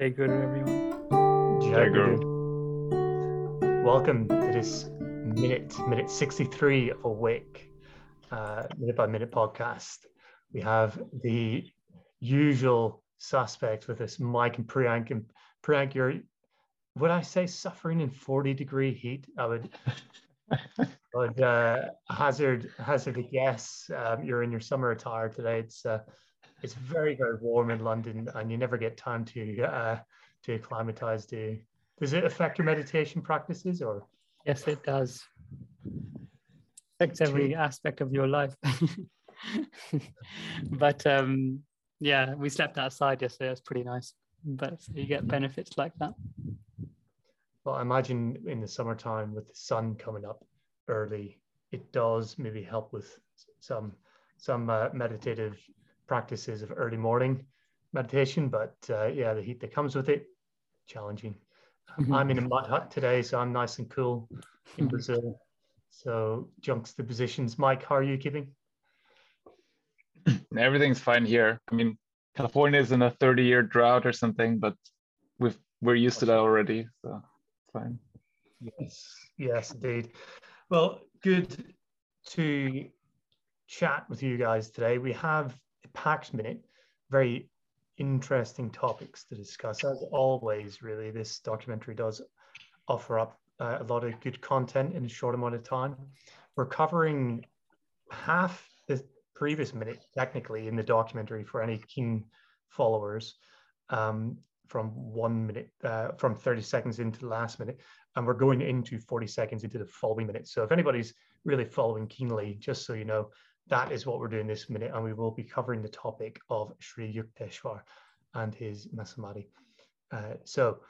Jai Guru, everyone. Jai Guru. Welcome to this minute, minute 63 of Awake, uh, minute by minute podcast. We have the usual suspects with us, Mike and Priyank. And Priyank, you're, would I say suffering in 40 degree heat? I would, would uh, hazard, hazard a guess. Um, you're in your summer attire today. It's, uh, it's very very warm in London, and you never get time to uh, to acclimatize. Do does it affect your meditation practices, or yes, it does. Affects every aspect of your life. but um, yeah, we slept outside yesterday. It was pretty nice. But you get benefits like that. Well, I imagine in the summertime with the sun coming up early, it does maybe help with some some uh, meditative practices of early morning meditation, but uh, yeah, the heat that comes with it, challenging. Mm-hmm. I'm in a mud hut today, so I'm nice and cool in. Brazil. So juxtapositions. Mike, how are you keeping? Everything's fine here. I mean, California is in a 30 year drought or something, but we've we're used to that already, so it's fine. Yes, yes, indeed. Well, good to chat with you guys today. We have packed minute, very interesting topics to discuss. As always, really, this documentary does offer up uh, a lot of good content in a short amount of time. We're covering half the previous minute, technically, in the documentary for any keen followers. Um, from one minute, uh, from 30 seconds into the last minute, and we're going into 40 seconds into the following minute. So if anybody's really following keenly, just so you know, that is what we're doing this minute, and we will be covering the topic of Sri Yukteswar and his Mahasamadhi. Uh, so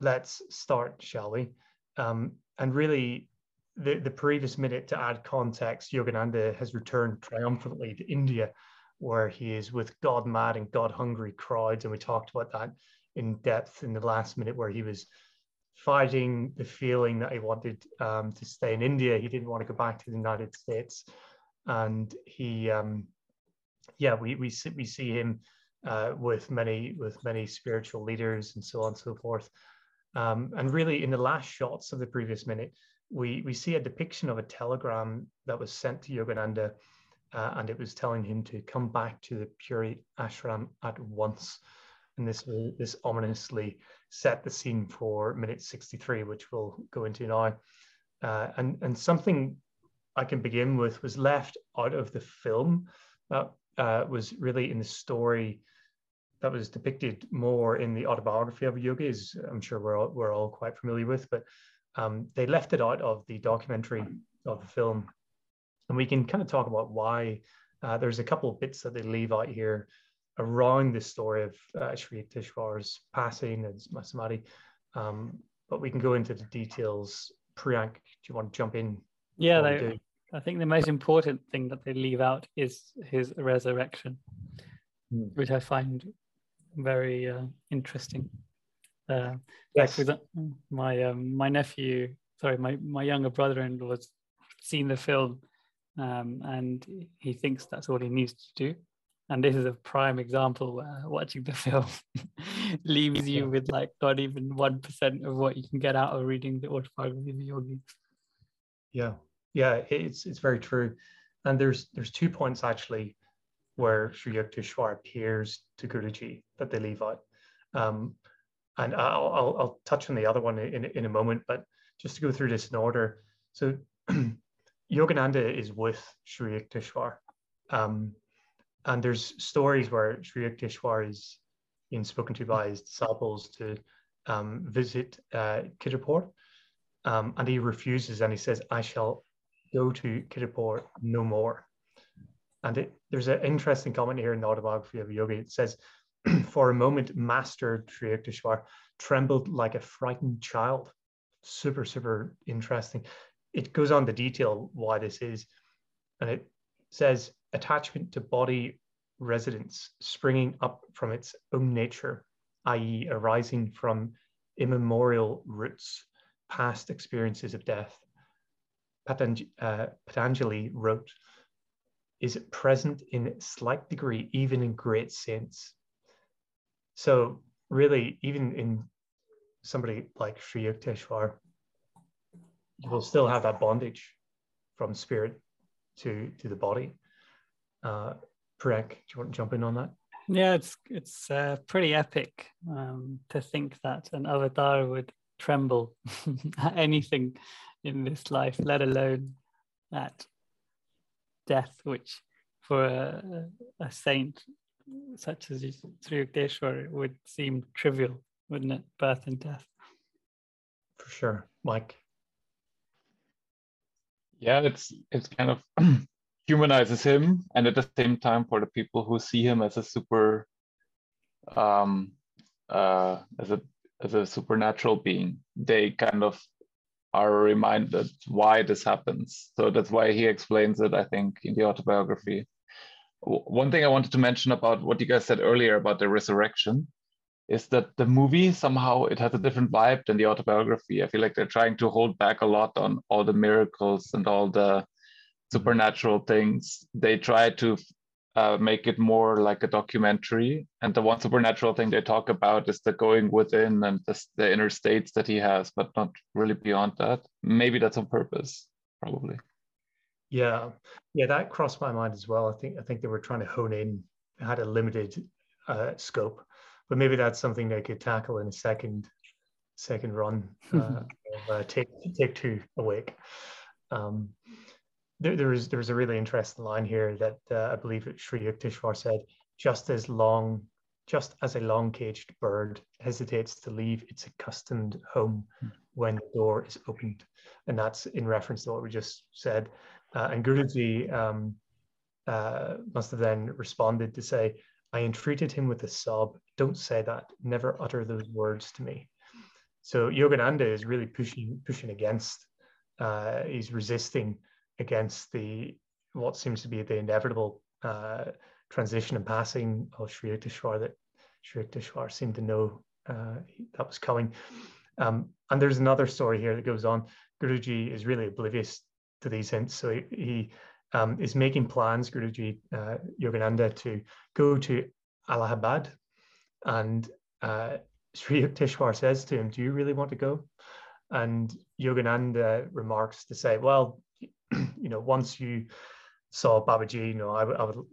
let's start, shall we? Um, and really, the, the previous minute to add context, Yogananda has returned triumphantly to India, where he is with God mad and God hungry crowds. And we talked about that in depth in the last minute, where he was fighting the feeling that he wanted um, to stay in India. He didn't want to go back to the United States and he um, yeah we we see, we see him uh, with many with many spiritual leaders and so on and so forth. Um, and really in the last shots of the previous minute we we see a depiction of a telegram that was sent to yogananda uh, and it was telling him to come back to the puri ashram at once. And this this ominously set the scene for minute 63 which we'll go into now. Uh, and and something I can begin with was left out of the film that uh, was really in the story that was depicted more in the autobiography of a yogi, as I'm sure we're all, we're all quite familiar with, but um, they left it out of the documentary of the film. And we can kind of talk about why uh, there's a couple of bits that they leave out here around the story of uh, Sri Yukteswar's passing and Mahasamadhi. Um, but we can go into the details. Priyank, do you want to jump in? Yeah, they, I think the most important thing that they leave out is his resurrection, mm. which I find very uh, interesting. Uh, yes. Like with my um, my nephew, sorry, my my younger brother-in-law has seen the film, um, and he thinks that's all he needs to do. And this is a prime example where watching the film leaves you with like not even one percent of what you can get out of reading the autobiography of Yogi. Yeah, yeah, it's it's very true. And there's there's two points actually where Sri Yukteswar appears to Guruji that they leave out. Um, and I'll, I'll, I'll, touch on the other one in, in a moment, but just to go through this in order. So Yogananda is with Sri Yukteswar. Um, and there's stories where Sri Yukteswar is being spoken to by his disciples to um, visit uh. Um, and he refuses and he says, I shall go to Kidderpore no more. And it, there's an interesting comment here in the autobiography of Yogi. It says, for a moment, Master Sri Yukteswar trembled like a frightened child. Super, super interesting. It goes on to detail why this is. And it says, attachment to body residence springing up from its own nature, i.e., arising from immemorial roots, past experiences of death, Patanj- uh, Patanjali wrote, is present in slight degree, even in great sense. So really, even in somebody like Sri Yukteswar, you will still have that bondage from spirit to to the body. Uh, Parek, do you want to jump in on that? Yeah, it's it's uh, pretty epic um, to think that an avatar would tremble at anything in this life, let alone at death, which for a, a saint such as Sri Yukteswar would seem trivial, wouldn't it? Birth and death. For sure, Mike. Yeah, it's it's kind of humanizes him, and at the same time, for the people who see him as a super, um, uh, as a as a supernatural being, they kind of are reminded why this happens. So that's why he explains it, I think, in the autobiography. One thing I wanted to mention about what you guys said earlier about the resurrection is that the movie somehow it has a different vibe than the autobiography. I feel like they're trying to hold back a lot on all the miracles and all the supernatural things. They try to uh, make it more like a documentary. And the one supernatural thing they talk about is the going within and the, the inner states that he has, but not really beyond that. Maybe that's on purpose, probably. Yeah, yeah, that crossed my mind as well. I think I think they were trying to hone in, had a limited uh, scope, but maybe that's something they could tackle in a second second run uh, of, uh, take take two awake. Um, there, there was there was a really interesting line here that uh, I believe Sri Yukteswar said, just as long, just as a long-caged bird hesitates to leave its accustomed home hmm. when the door is opened, and that's in reference to what we just said. Uh, and Guruji um, uh, must have then responded to say, "I entreated him with a sob. Don't say that. Never utter those words to me." So Yogananda is really pushing pushing against. Uh, he's resisting against the what seems to be the inevitable uh, transition and passing of Sri Yukteswar that Sri Yukteswar seemed to know uh, that was coming. Um, and there's another story here that goes on. Guruji is really oblivious to these hints. So he, he um, is making plans, Guruji uh, Yogananda, to go to Allahabad. And uh, Sri Yukteswar says to him, Do you really want to go? And Yogananda remarks to say, Well, you know, once you saw Babaji, you know, I, I would,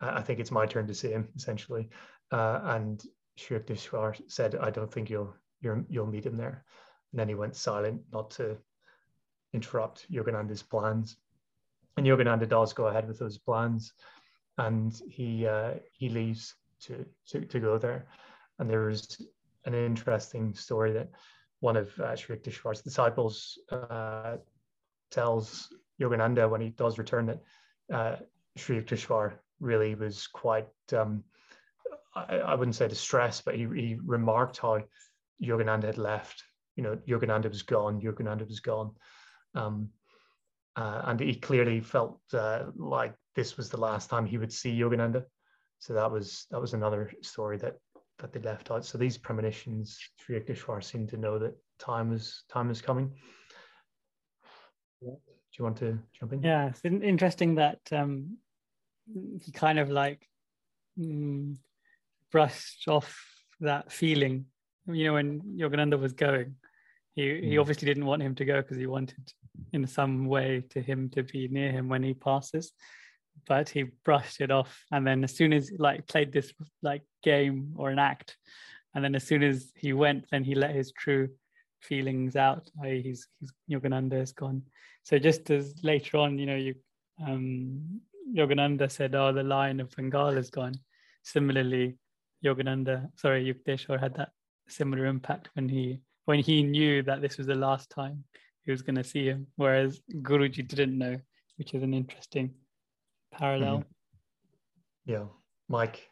I think it's my turn to see him essentially. Uh, and Sri Yukteswar said, I don't think you'll, you will meet him there. And then he went silent, not to interrupt Yogananda's plans. And Yogananda does go ahead with those plans, and he uh, he leaves to, to to go there. And there is an interesting story that one of uh, Sri Yukteswar's disciples uh, tells Yogananda when he does return that uh, Sri Yukteswar really was quite, um, I, I, wouldn't say distressed, but he, he remarked how Yogananda had left. You know, Yogananda was gone, Yogananda was gone. Um, uh, and he clearly felt uh, like this was the last time he would see Yogananda. So that was that was another story that that they left out. So these premonitions, Sri Yukteswar seemed to know that time is time is coming. Do you want to jump in? Yeah, it's interesting that um, he kind of like mm, brushed off that feeling. You know, when Yogananda was going, he mm. he obviously didn't want him to go because he wanted, in some way, to him to be near him when he passes. But he brushed it off, and then as soon as like played this like game or an act, and then as soon as he went, then he let his true feelings out. He's he's Yogananda is gone. So just as later on, you know, you um, Yogananda said, "Oh, the lion of Bengal is gone." Similarly, Yogananda, sorry, Yukteswar had that similar impact when he when he knew that this was the last time he was going to see him, whereas Guruji didn't know, which is an interesting parallel. Mm-hmm. Yeah, Mike.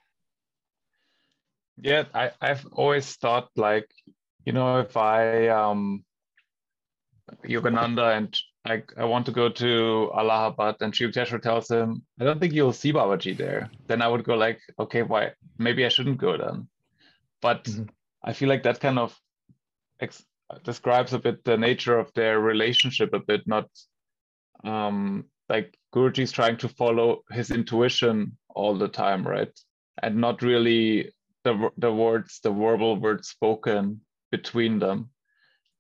Yeah, I, I've always thought like, you know, if I um Yogananda and I, I want to go to Allahabad and Sri Yukteswar tells him, I don't think you'll see Babaji there. Then I would go like, okay, why? Maybe I shouldn't go then. But mm-hmm. I feel like that kind of ex- describes a bit the nature of their relationship a bit, not um, like Guruji's trying to follow his intuition all the time, right? And not really the the words, the verbal words spoken between them,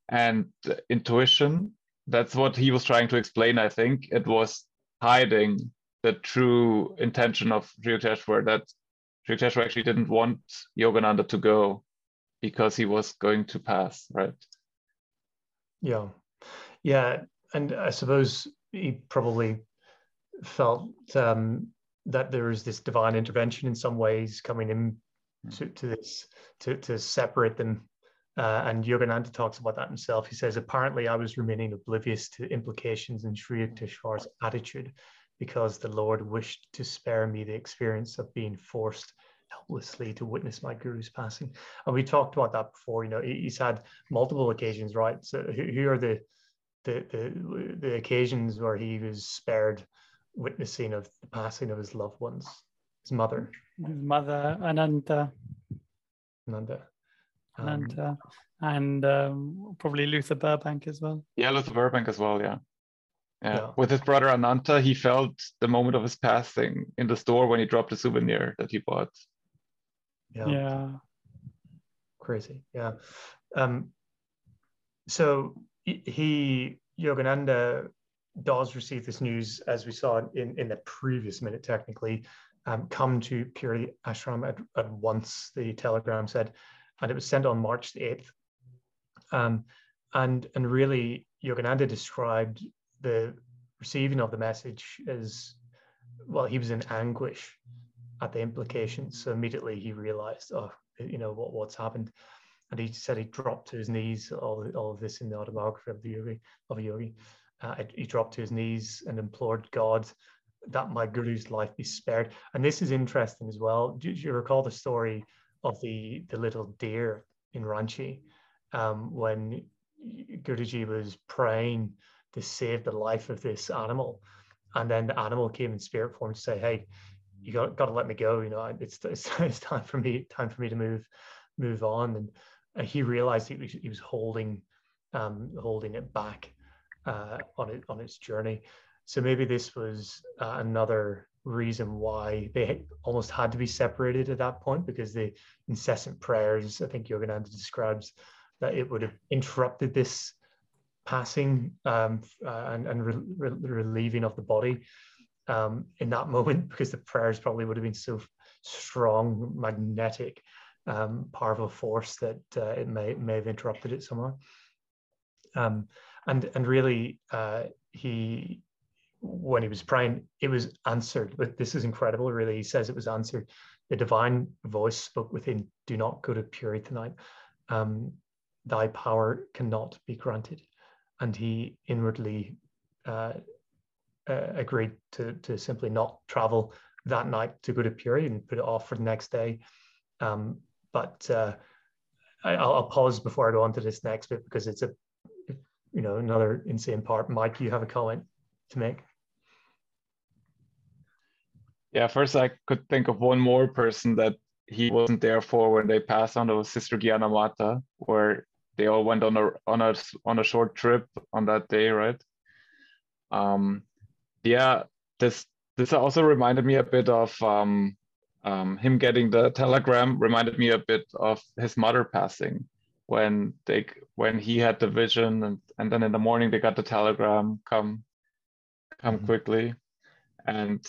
and intuition. That's what he was trying to explain. I think it was hiding the true intention of Sri Yukteswar that Sri Yukteswar actually didn't want Yogananda to go because he was going to pass, right? Yeah, yeah, and I suppose he probably felt um, that there is this divine intervention in some ways coming in hmm. to, to this to, to separate them. Uh, and Yogananda talks about that himself. He says, apparently I was remaining oblivious to implications in Sri Yukteswar's attitude because the Lord wished to spare me the experience of being forced helplessly to witness my guru's passing. And we talked about that before. You know, he's had multiple occasions, right? So who are the the the, the occasions where he was spared witnessing of the passing of his loved ones? His mother. His mother, Ananta. Ananta. Um, Ananta. and um, probably Luther Burbank as well. Yeah, Luther Burbank as well. Yeah. Yeah. yeah. With his brother Ananta, he felt the moment of his passing in the store when he dropped a souvenir that he bought. Yeah. yeah. Crazy. Yeah. Um, so he, Yogananda, does receive this news, as we saw in, in the previous minute, technically, um, come to Puri Ashram at, at once, the telegram said, and it was sent on March the 8th. Um, and, and really, Yogananda described the receiving of the message as well, he was in anguish at the implications. So immediately he realized, oh, you know, what, what's happened. And he said he dropped to his knees, all, all of this in the autobiography of the yogi, of a yogi. Uh, he dropped to his knees and implored God that my guru's life be spared. And this is interesting as well. Do you recall the story of the, the little deer in Ranchi um, when Guruji was praying to save the life of this animal. And then the animal came in spirit form to say, "Hey, you got, got to let me go. You know, it's, it's it's time for me time for me to move move on." And, he realized he was, he was holding um, holding it back uh, on it on its journey. So maybe this was uh, another reason why they almost had to be separated at that point because the incessant prayers. I think Yogananda describes that it would have interrupted this passing um, uh, and, and re- re- relieving of the body um, in that moment because the prayers probably would have been so strong, magnetic, um, powerful force that uh, it may may have interrupted it somehow. Um, and and really, uh, he when he was praying, it was answered. But this is incredible. Really, he says it was answered. The divine voice spoke within. Do not go to Puri tonight. Um, thy power cannot be granted and he inwardly uh, uh, agreed to, to simply not travel that night to go to Puri and put it off for the next day. Um, but uh, I, will pause before I go on to this next bit because it's a, you know, another insane part. Mike, you have a comment to make? Yeah, first I could think of one more person that he wasn't there for when they passed on. It was Sister Gyanamata, where they all went on a on a on a short trip on that day, right? Um, yeah, this this also reminded me a bit of um, um, him getting the telegram. Reminded me a bit of his mother passing when they when he had the vision, and and then in the morning they got the telegram. Come, come mm-hmm. quickly, and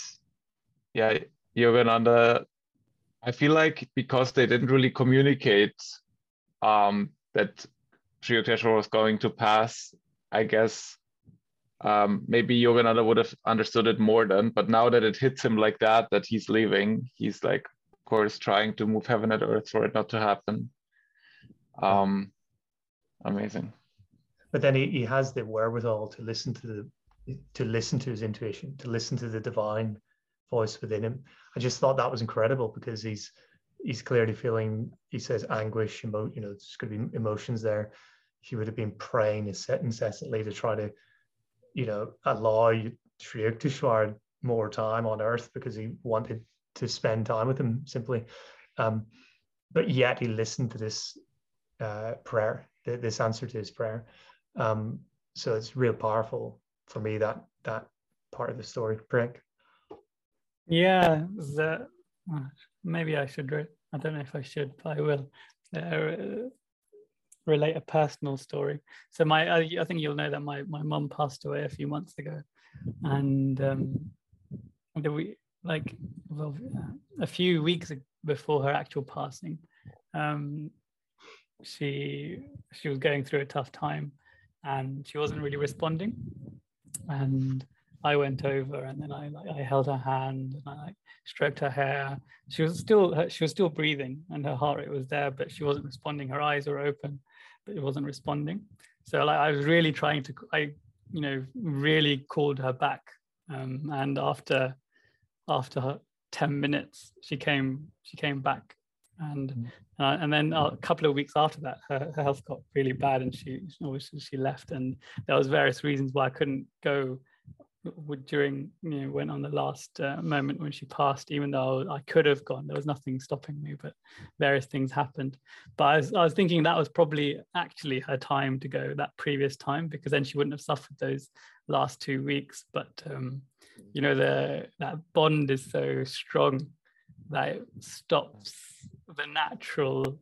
yeah, Yogananda. I feel like because they didn't really communicate um, that Sri Yukteswar was going to pass, I guess um, maybe Yogananda would have understood it more then. But now that it hits him like that, that he's leaving, he's like, of course, trying to move heaven and earth for it not to happen. Um, amazing. But then he, he has the wherewithal to listen to the to listen to his intuition, to listen to the divine voice within him. I just thought that was incredible because he's he's clearly feeling he says anguish, emo, you know, there's going to be emotions there he would have been praying incessantly to try to, you know, allow Sri Yukteswar more time on earth because he wanted to spend time with him simply. Um, but yet he listened to this uh, prayer, this answer to his prayer. Um, so it's real powerful for me that that part of the story. Frank. Yeah, the, maybe I should I don't know if I should, but I will. Uh, relate a personal story. So my, I, I think you'll know that my my mum passed away a few months ago, and um, we like well, a few weeks before her actual passing, um, she she was going through a tough time, and she wasn't really responding, and I went over and then I like I held her hand and I like stroked her hair. She was still she was still breathing and her heart rate was there, but she wasn't responding. Her eyes were open, but it wasn't responding. So like I was really trying to I you know really called her back. Um, and after after her 10 minutes she came she came back and mm. uh, and then a couple of weeks after that her, her health got really bad and she obviously she left and there was various reasons why i couldn't go during you know went on the last uh, moment when she passed even though i could have gone there was nothing stopping me but various things happened. But I was, I was thinking that was probably actually her time to go that previous time because then she wouldn't have suffered those last two weeks. But um, you know the that bond is so strong that it stops the natural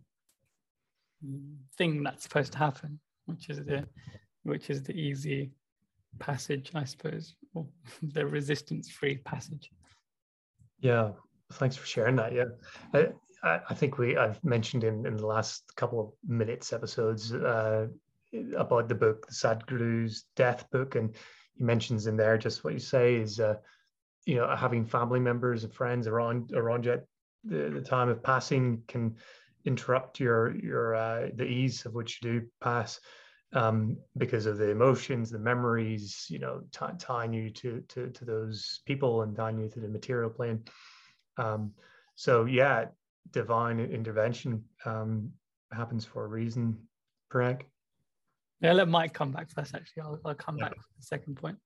thing that's supposed to happen which is the which is the easy passage i suppose or the resistance free passage. Yeah thanks for sharing that yeah. I, I think we I've mentioned in, in the last couple of minutes episodes uh, about the book, the Sadhguru's death book, and he mentions in there just what you say is uh, you know having family members and friends around around you at the, the time of passing can interrupt your your uh, the ease of which you do pass um, because of the emotions, the memories, you know, t- tying you to, to to those people and tying you to the material plane. Um, so yeah, divine intervention um, happens for a reason. Priyank. Yeah, let Mike come back first. Actually, I'll, I'll come yeah. back for the second point.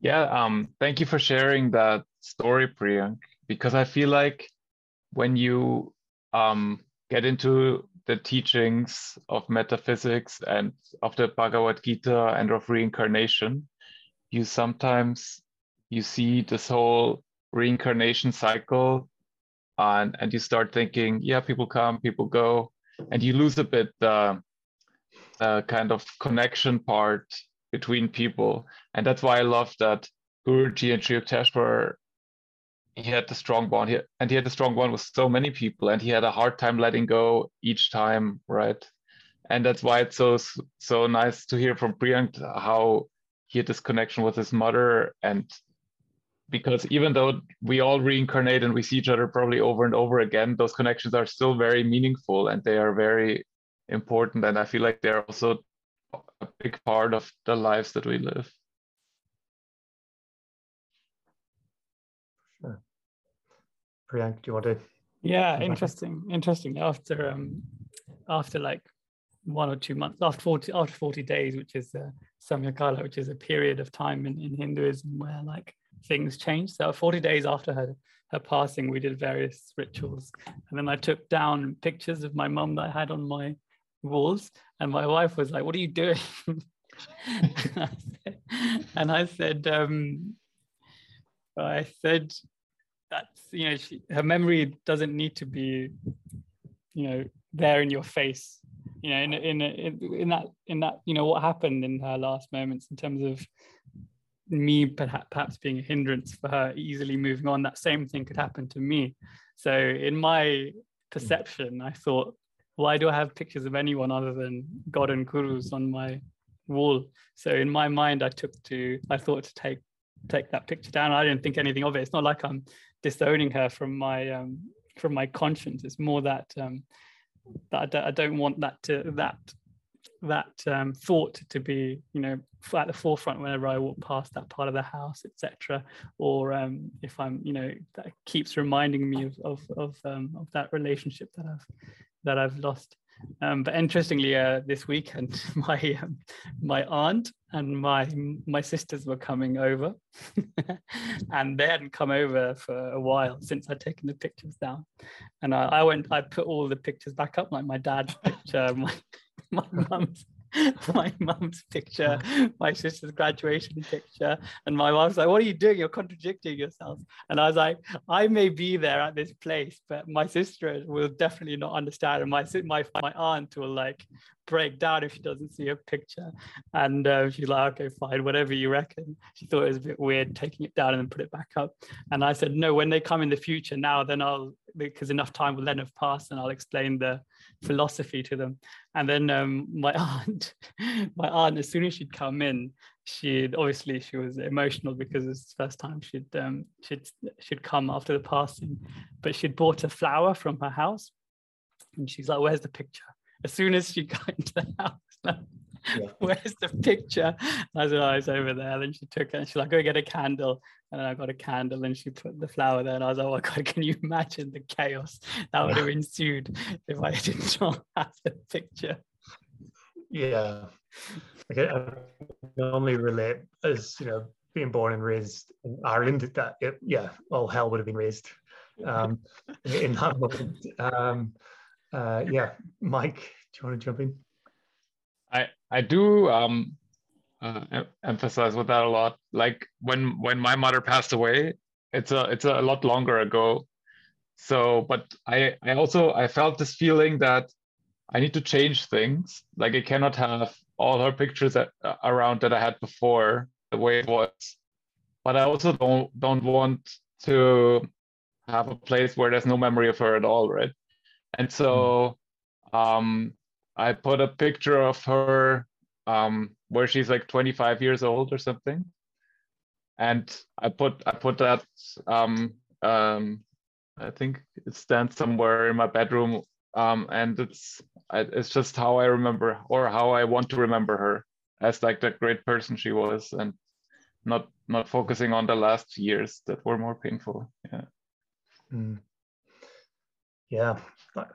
Yeah, um, thank you for sharing that story, Priyank, because I feel like when you um, get into the teachings of metaphysics and of the Bhagavad Gita and of reincarnation, you sometimes you see this whole reincarnation cycle and and you start thinking, yeah, people come, people go, and you lose a bit the kind of connection part between people. And that's why I love that Guruji and Sri Yukteswar, he had the strong bond here, and he had a strong bond with so many people, and he had a hard time letting go each time, right? And that's why it's so so nice to hear from Priyank how he had this connection with his mother, and because even though we all reincarnate and we see each other probably over and over again, those connections are still very meaningful and they are very important and i feel like they're also a big part of the lives that we live sure priyank do you want to yeah interesting interesting after um after like one or two months after 40 after 40 days which is uh, samyakala which is a period of time in, in hinduism where like things change so 40 days after her her passing we did various rituals and then i took down pictures of my mum that i had on my walls. And my wife was like, What are you doing? and I said, um, I said, that's, you know, she, her memory doesn't need to be, you know, there in your face. You know, in, in, in, that, in that, you know, what happened in her last moments in terms of me perhaps, perhaps being a hindrance for her easily moving on, that same thing could happen to me. So in my perception, I thought why do I have pictures of anyone other than God and gurus on my wall? So in my mind, I took to, I thought to take take that picture down. I didn't think anything of it. It's not like I'm disowning her from my um, from my conscience. It's more that um, that I don't want that to that that um, thought to be you know at the forefront whenever I walk past that part of the house, etc. Or um, if I'm you know that keeps reminding me of of of, um, of that relationship that I've that I've lost. Um, but interestingly, uh, this weekend, my um, my aunt and my my sisters were coming over, and they hadn't come over for a while since I'd taken the pictures down. And I, I went, I put all the pictures back up, like my dad's picture, my my mum's my mum's picture, my sister's graduation picture, and my mom's like, "What are you doing? You're contradicting yourself." And I was like, "I may be there at this place, but my sister will definitely not understand, and my my my aunt will like break down if she doesn't see a picture." And uh, she's like, "Okay, fine, whatever you reckon." She thought it was a bit weird taking it down and then put it back up, and I said, "No, when they come in the future, now then I'll because enough time will then have passed, and I'll explain the philosophy to them." And then um, my aunt, my aunt, as soon as she'd come in, she'd obviously she was emotional because it's the first time she'd um, she'd she'd come after the passing, but she'd bought a flower from her house, and she's like, "Where's the picture?" As soon as she got into the house, yeah. where's the picture? I said, oh, it's over there. Then she took it and she's like, go get a candle. And I got a candle and she put the flower there. And I was like, oh my God, can you imagine the chaos that would have ensued if I did not have the picture? Yeah. Okay. I can only relate as, you know, being born and raised in Ireland, that, it, yeah, all hell would have been raised um, in that moment. Um, uh, yeah. Mike, do you want to jump in? I do um, uh, emphasize with that a lot. Like when when my mother passed away, it's a it's a lot longer ago. So, but I I also I felt this feeling that I need to change things. Like I cannot have all her pictures that, uh, around that I had before the way it was. But I also don't don't want to have a place where there's no memory of her at all, right? And so hmm. um, I put a picture of her um, where she's like 25 years old or something, and I put I put that um, um, I think it stands somewhere in my bedroom, um, and it's it's just how I remember or how I want to remember her as like that great person she was, and not not focusing on the last years that were more painful. Yeah. Mm. Yeah,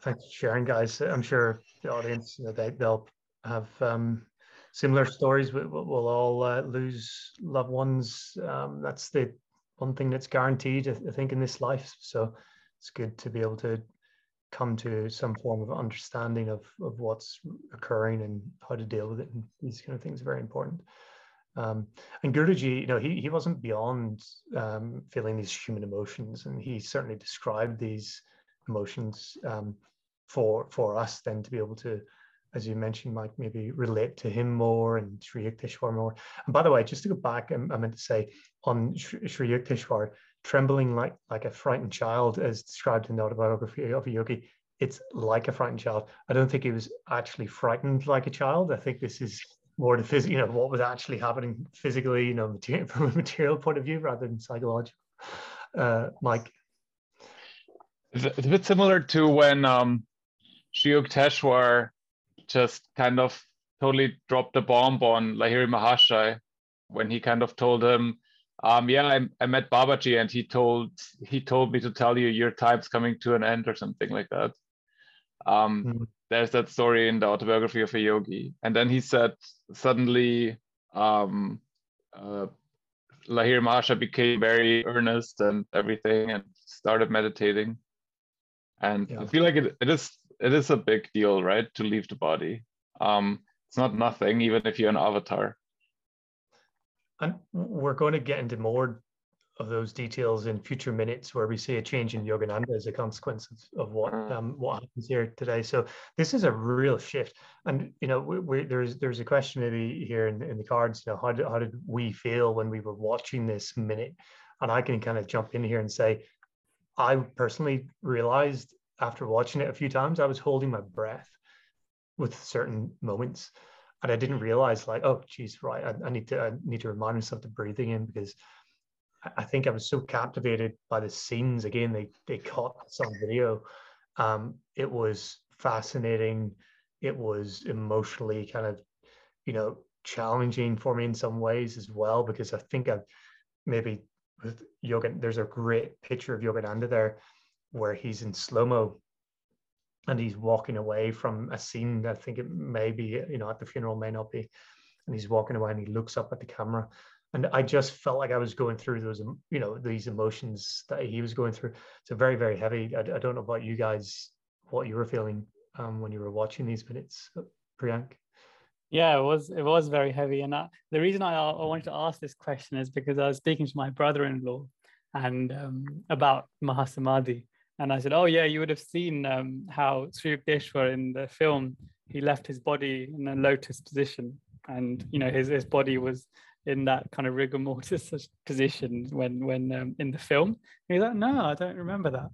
thanks for sharing, guys. I'm sure the audience, you know, they, they'll have um, similar stories. We, will all uh, lose loved ones. Um, that's the one thing that's guaranteed, I think, in this life. So it's good to be able to come to some form of understanding of, of what's occurring and how to deal with it. And these kind of things are very important. Um, and Guruji, you know, he, he wasn't beyond um, feeling these human emotions, and he certainly described these emotions um, for for us then to be able to as you mentioned mike maybe relate to him more and Sri Yukteswar more. And by the way just to go back i meant to say on Sri Yukteswar trembling like like a frightened child as described in the autobiography of a yogi it's like a frightened child. I don't think he was actually frightened like a child. I think this is more the physical you know what was actually happening physically you know material, from a material point of view rather than psychological. Uh, mike it's a bit similar to when um, Sri Yukteswar just kind of totally dropped the bomb on Lahiri Mahashaya when he kind of told him, um, yeah, I, I met Babaji and he told he told me to tell you your time's coming to an end or something like that. Um, mm-hmm. There's that story in the autobiography of a yogi. And then he said suddenly um, uh, Lahiri Mahashaya became very earnest and everything and started meditating and yeah. i feel like it, it is it is a big deal right to leave the body um it's not nothing even if you're an avatar and we're going to get into more of those details in future minutes where we see a change in Yogananda as a consequence of, of what mm. um, what happens here today. So this is a real shift, and you know we, we, there's there's a question maybe here in, in the cards. You know how did, how did we feel when we were watching this minute? And I can kind of jump in here and say I personally realized after watching it a few times, I was holding my breath with certain moments. And I didn't realize like, oh geez, right. I, I need to I need to remind myself to breathing in because I think I was so captivated by the scenes. Again, they they caught some video. Um, it was fascinating. It was emotionally kind of, you know, challenging for me in some ways as well because I think I've maybe with Yoga, there's a great picture of Yogananda there where he's in slow mo and he's walking away from a scene. I think it may be, you know, at the funeral, may not be. And he's walking away and he looks up at the camera. And I just felt like I was going through those, you know, these emotions that he was going through. So very, very heavy. I, I don't know about you guys, what you were feeling um, when you were watching these minutes, Priyank. Yeah, it was it was very heavy, and I, the reason I, I wanted to ask this question is because I was speaking to my brother-in-law and um, about Mahasamadhi, and I said, "Oh yeah, you would have seen um, how Sri Yukteswar in the film he left his body in a lotus position, and you know his his body was in that kind of rigor mortis position when when um, in the film." He's like, "No, I don't remember that,"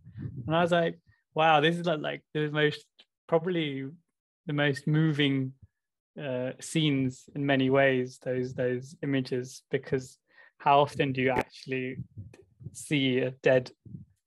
and I was like, "Wow, this is like like the most probably the most moving." Uh, scenes in many ways those those images because how often do you actually see a dead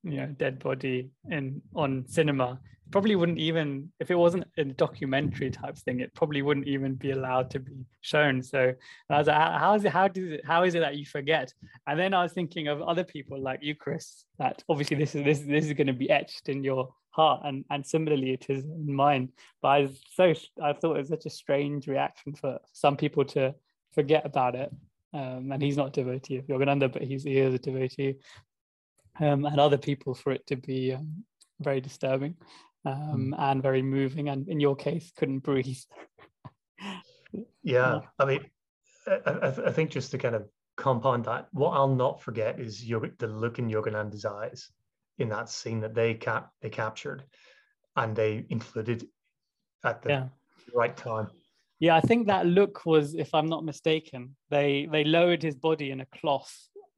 you know dead body in on cinema? Probably wouldn't even if it wasn't a documentary type thing it probably wouldn't even be allowed to be shown. So i was like how is it how does it how is it that you forget? And then i was thinking of other people like you chris that obviously this is this, this is going to be etched in your heart and and similarly it is in mine but i so i thought it was such a strange reaction for some people to forget about it. Um, and he's not a devotee of yogananda but he's he is a devotee. Um, and other people for it to be um, very disturbing um, mm. and very moving and in your case couldn't breathe. Yeah i mean I, I, think just to kind of compound that what i'll not forget is yoga, the look in yogananda's eyes in that scene that they cap they captured and they included at the yeah. right time. Yeah, I think that look was, if I'm not mistaken, they they lowered his body in a cloth,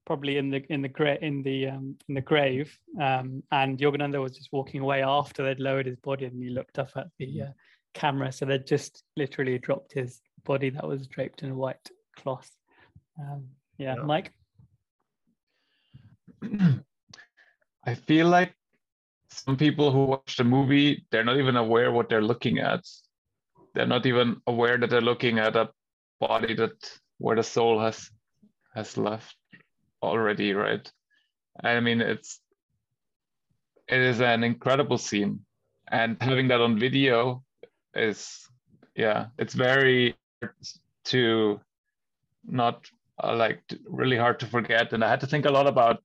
probably in the in the gra- in the um, in the grave, um, and Yogananda was just walking away after they'd lowered his body, and he looked up at the uh, camera. So they just literally dropped his body that was draped in a white cloth. Um, yeah, yeah, Mike. I feel like some people who watch the movie, they're not even aware what they're looking at. They're not even aware that they're looking at a body that where the soul has has left already, right? I mean, it's it is an incredible scene, and having that on video is, yeah, it's very to not uh, like really hard to forget. And I had to think a lot about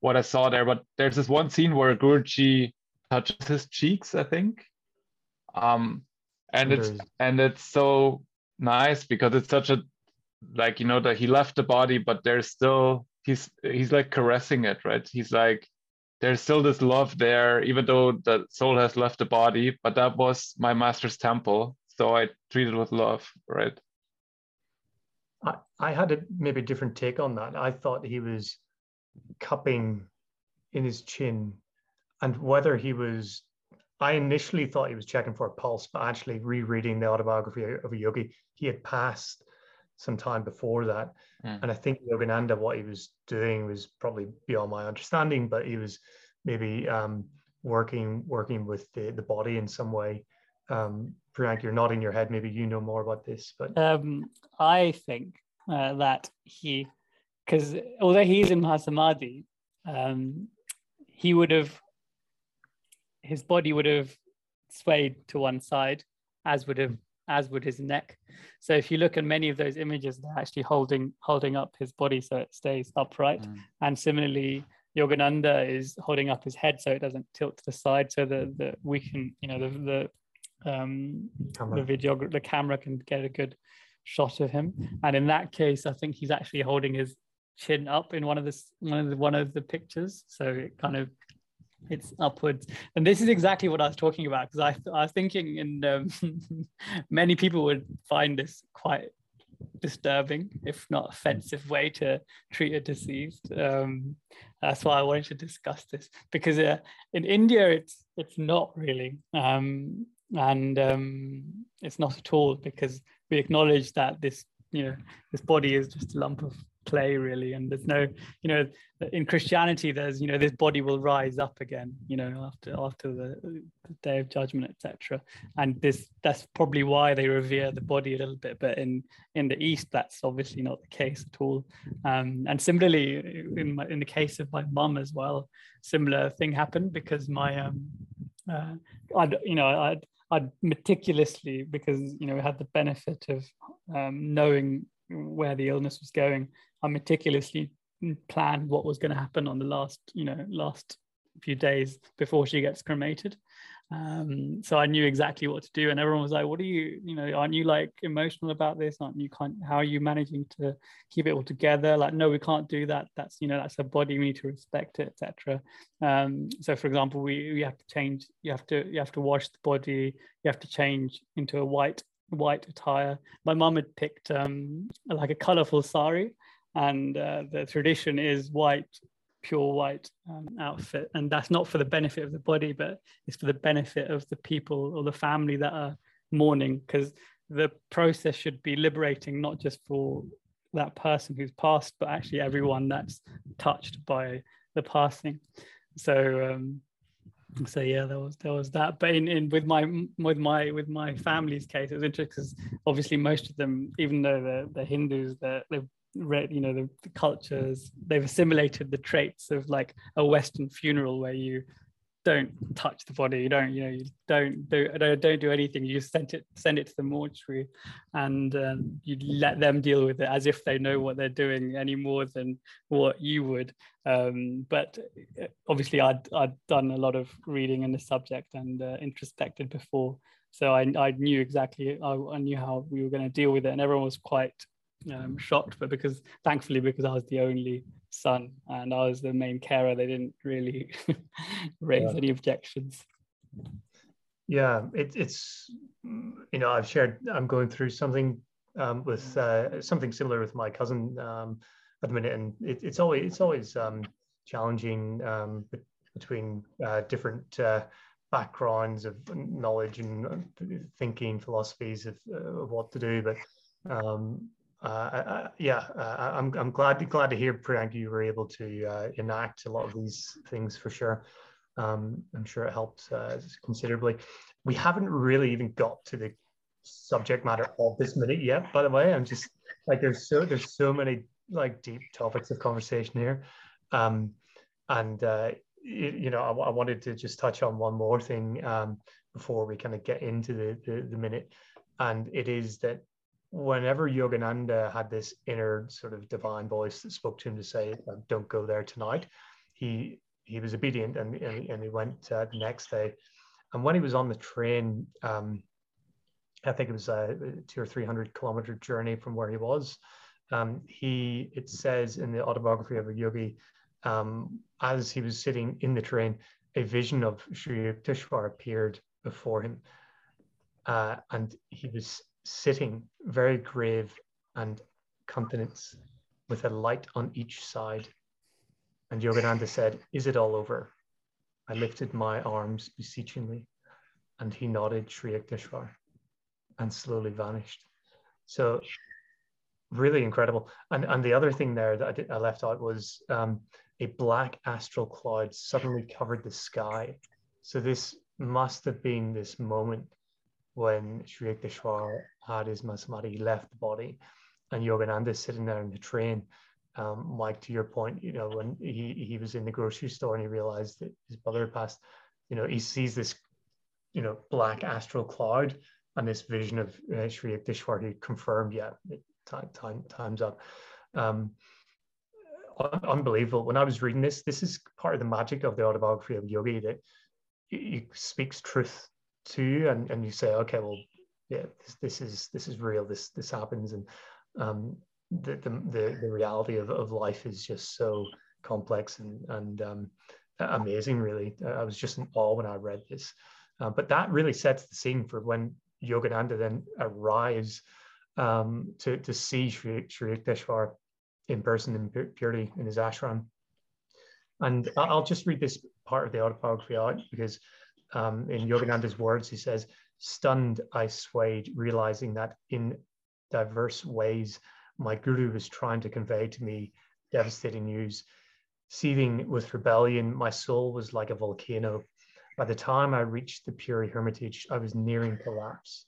what I saw there. But there's this one scene where Guruji touches his cheeks, I think. Um, and it's and it's so nice because it's such a like you know that he left the body, but there's still he's he's like caressing it, right? He's like there's still this love there, even though the soul has left the body. But that was my master's temple, so I treated with love, right? I, I had a maybe different take on that. I thought he was cupping in his chin and whether he was I initially thought he was checking for a pulse, but actually rereading the autobiography of a yogi, he had passed some time before that. Mm. And I think Yogananda, what he was doing was probably beyond my understanding, but he was maybe um, working working with the, the body in some way. Um, Priyank, you're nodding your head. Maybe you know more about this, but um, I think uh, that he because although he's in Mahasamadhi, um, he would have, his body would have swayed to one side, as would have, as would his neck. So if you look at many of those images, they're actually holding holding up his body so it stays upright. Mm. And similarly, Yogananda is holding up his head so it doesn't tilt to the side, so that the we can, you know, the the um, the video the camera can get a good shot of him. And in that case, I think he's actually holding his chin up in one of the one of the one of the pictures, so it kind of it's upwards. And this is exactly what I was talking about because I, I was thinking, and um, many people would find this quite disturbing, if not offensive, way to treat a deceased. Um, that's why I wanted to discuss this because uh, in India it's it's not really, um, and um, it's not at all because we acknowledge that this you know this body is just a lump of clay really. And there's no you know in christianity there's you know this body will rise up again you know after after the, the day of judgment etc and this that's probably why they revere the body a little bit. But in in the east that's obviously not the case at all. Um, and similarly in my, in the case of my mum as well similar thing happened because my um uh, I'd you know I'd I'd meticulously because you know we had the benefit of um, knowing where the illness was going. I meticulously planned what was going to happen on the last, you know, last few days before she gets cremated. Um, so I knew exactly what to do, and everyone was like, "What are you? You know, aren't you like emotional about this? Aren't you? Can't? How are you managing to keep it all together? Like, no, we can't do that. That's you know, that's a body. We need to respect it, etc." Um, so, for example, we we have to change. You have to you have to wash the body. You have to change into a white white attire. My mum had picked um, like a colorful sari, and uh, the tradition is white pure white um, outfit. And that's not for the benefit of the body but it's for the benefit of the people or the family that are mourning because the process should be liberating not just for that person who's passed but actually everyone that's touched by the passing. So um so yeah there was there was that. But in, in with my with my with my family's case it was interesting because obviously most of them even though they're, they're hindus they're, they've read you know the, the, cultures they've assimilated the traits of like a western funeral where you don't touch the body you don't you know you don't do don't, don't do anything you just send it send it to the mortuary and um, you let them deal with it as if they know what they're doing any more than what you would. Um, but uh, obviously I'd, I'd done a lot of reading in the subject and uh, introspected before. So I, I knew exactly I, I knew how we were going to deal with it and everyone was quite um, shocked, but because thankfully because I was the only son and I was the main carer, they didn't really raise yeah. any objections. Yeah, it, it's you know I've shared I'm going through something um, with uh, something similar with my cousin um, at the minute, and it, it's always it's always um, challenging um, between uh, different. Uh, backgrounds of knowledge and uh, thinking philosophies of, uh, of what to do but um, uh, yeah, uh, I'm, I'm glad glad to hear Priyanka you were able to uh, enact a lot of these things for sure. Um, I'm sure it helped considerably. We haven't really even got to the subject matter of this minute yet. By the way, I'm just like there's so there's so many like deep topics of conversation here, um, and uh, you, you, know I, I, wanted to just touch on one more thing um, before we kind of get into the, the the minute, and it is that whenever Yogananda had this inner sort of divine voice that spoke to him to say, "Don't go there tonight," he he was obedient and and, and he went uh, the next day. And when he was on the train, um, I think it was a two or three hundred kilometer journey from where he was. Um, he it says in the autobiography of a yogi, um, as he was sitting in the train, a vision of Sri Yukteswar appeared before him, uh, and he was sitting very grave and countenance with a light on each side. And Yogananda said, Is it all over? I lifted my arms beseechingly, and he nodded Sri Yukteswar and slowly vanished. So, really incredible. And, and the other thing there that I, did, I left out was um, a black astral cloud suddenly covered the sky. So, this must have been this moment when Sri Yukteswar had his Mahasamadhi, he left the body, and Yogananda is sitting there in the train. Um, Mike, to your point, you know, when he, he was in the grocery store and he realized that his brother passed, you know, he sees this, you know, black astral cloud and this vision of uh, Sri Yukteswar, he confirmed, yeah, time, time, time's up. Um, unbelievable. When I was reading this, this is part of the magic of the autobiography of Yogi that he speaks truth to you and, and you say okay well yeah this, this is this is real. This this happens. And um, the, the, the reality of, of life is just so complex and and um, amazing really. I was just in awe when i read this. Uh, but that really sets the scene for when yogananda then arrives um, to, to see Sri, Sri Yukteswar in person in purity in his ashram. And i'll just read this part of the autobiography out because um, in Yogananda's words, he says, Stunned, I swayed, realizing that in diverse ways, my guru was trying to convey to me devastating news. Seething with rebellion, my soul was like a volcano. By the time I reached the Puri Hermitage, I was nearing collapse.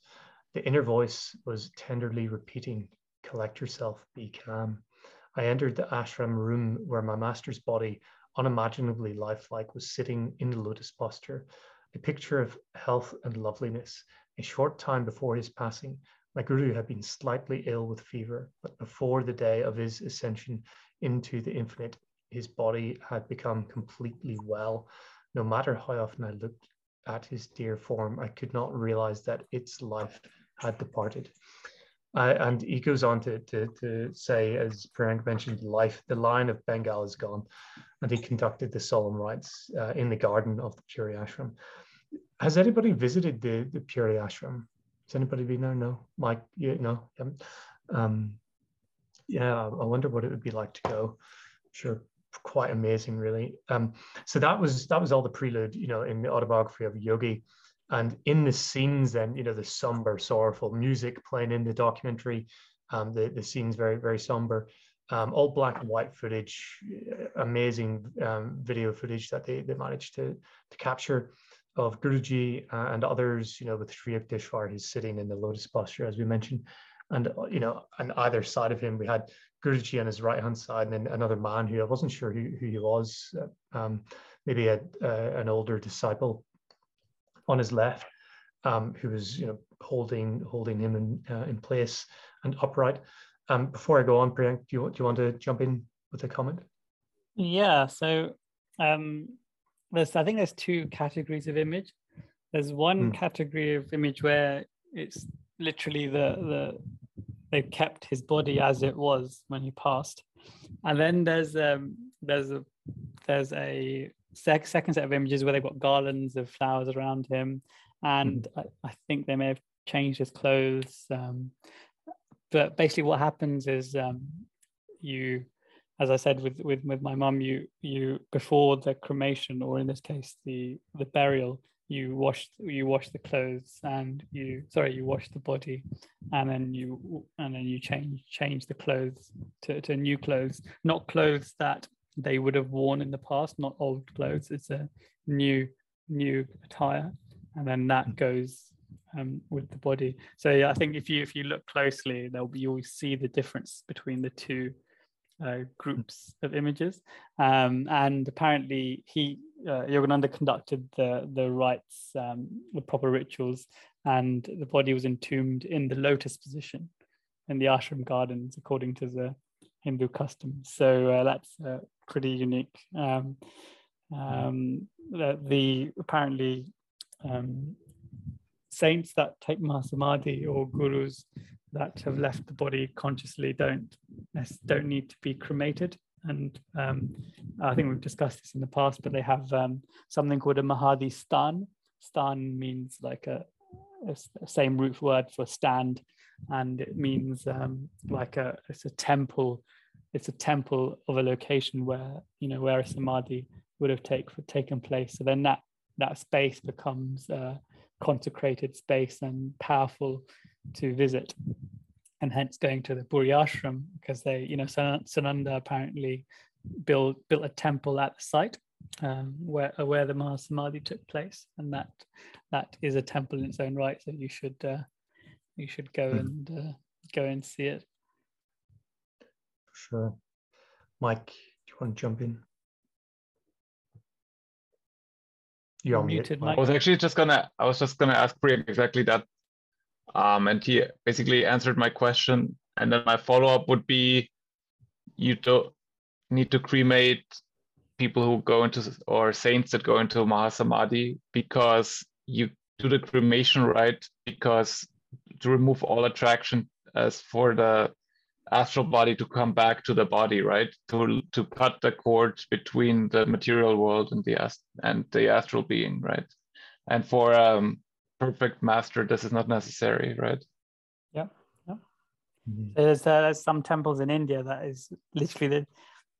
The inner voice was tenderly repeating, Collect yourself, be calm. I entered the ashram room where my master's body, unimaginably lifelike, was sitting in the lotus posture a picture of health and loveliness. A short time before his passing, my guru had been slightly ill with fever, but before the day of his ascension into the infinite, his body had become completely well. No matter how often I looked, at his dear form, I could not realize that its life had departed. Uh, and he goes on to, to, to say, as Priyank mentioned, life, the line of Bengal is gone. And he conducted the solemn rites uh, in the garden of the Puri Ashram. Has anybody visited the, the Puri Ashram? Has anybody been there? No. Mike, you know, um, yeah, I wonder what it would be like to go. Sure, quite amazing, really. Um, so that was that was all the prelude, you know, in the autobiography of Yogi and in the scenes then you know the somber sorrowful music playing in the documentary um, the, the scenes very very somber um, all black and white footage amazing um, video footage that they, they managed to, to capture of Guruji uh, and others you know with Sri Yukteswar he's sitting in the lotus posture as we mentioned. And you know on either side of him we had Guruji on his right hand side and then another man who I wasn't sure who, who he was um, maybe a, uh, an older disciple on his left, um, who was you know holding holding him in uh, in place and upright. Um, before I go on, Priyank, do you do you want to jump in with a comment? Yeah. So um, there's I think there's two categories of image. There's one mm. category of image where it's literally the the they kept his body as it was when he passed, and then there's um there's a there's a sec- second set of images where they've got garlands of flowers around him, and mm. I, I, think they may have changed his clothes. Um, but basically, what happens is um, you, as I said with with with my mum, you you before the cremation, or in this case, the the burial, you wash you wash the clothes and you sorry you wash the body and then you and then you change change the clothes to, to new clothes not clothes that they would have worn in the past, not old clothes. It's a new new attire, and then that mm. goes um, with the body. So yeah, I think if you if you look closely, there'll be you'll see the difference between the two uh, groups of images. Um, and apparently, he uh, Yogananda conducted the the rites, um, the proper rituals, and the body was entombed in the lotus position in the ashram gardens, according to the Hindu customs. So uh, that's uh, pretty unique. Um, um, the, the, apparently um, saints that take mahasamadhi or gurus that have left the body consciously don't don't need to be cremated. And um, I think we've discussed this in the past, but they have um, something called a mahadi stan. Stan means like a, a same root word for stand, and it means um, like a it's a temple it's a temple of a location where you know where a samadhi would have take, taken place. So then that that space becomes a consecrated space and powerful to visit, and hence going to the Puri Ashram because they you know Sananda apparently built built a temple at the site um, where where the Mahasamadhi took place, and that that is a temple in its own right. So you should uh, you should go mm. and uh, go and see it. for Sure. Mike, do you want to jump in? You're muted, Mike. I was actually just gonna I was just gonna ask Priya exactly that. Um, and he basically answered my question. And then my follow-up would be you don't need to cremate people who go into or saints that go into Mahasamadhi because you do the cremation right because to remove all attraction as for the astral body to come back to the body, right? To to cut the cord between the material world and the ast- and the astral being, right? And for um, perfect master, this is not necessary, right? Yeah, yeah. Mm-hmm. There's uh, there's some temples in India that is literally the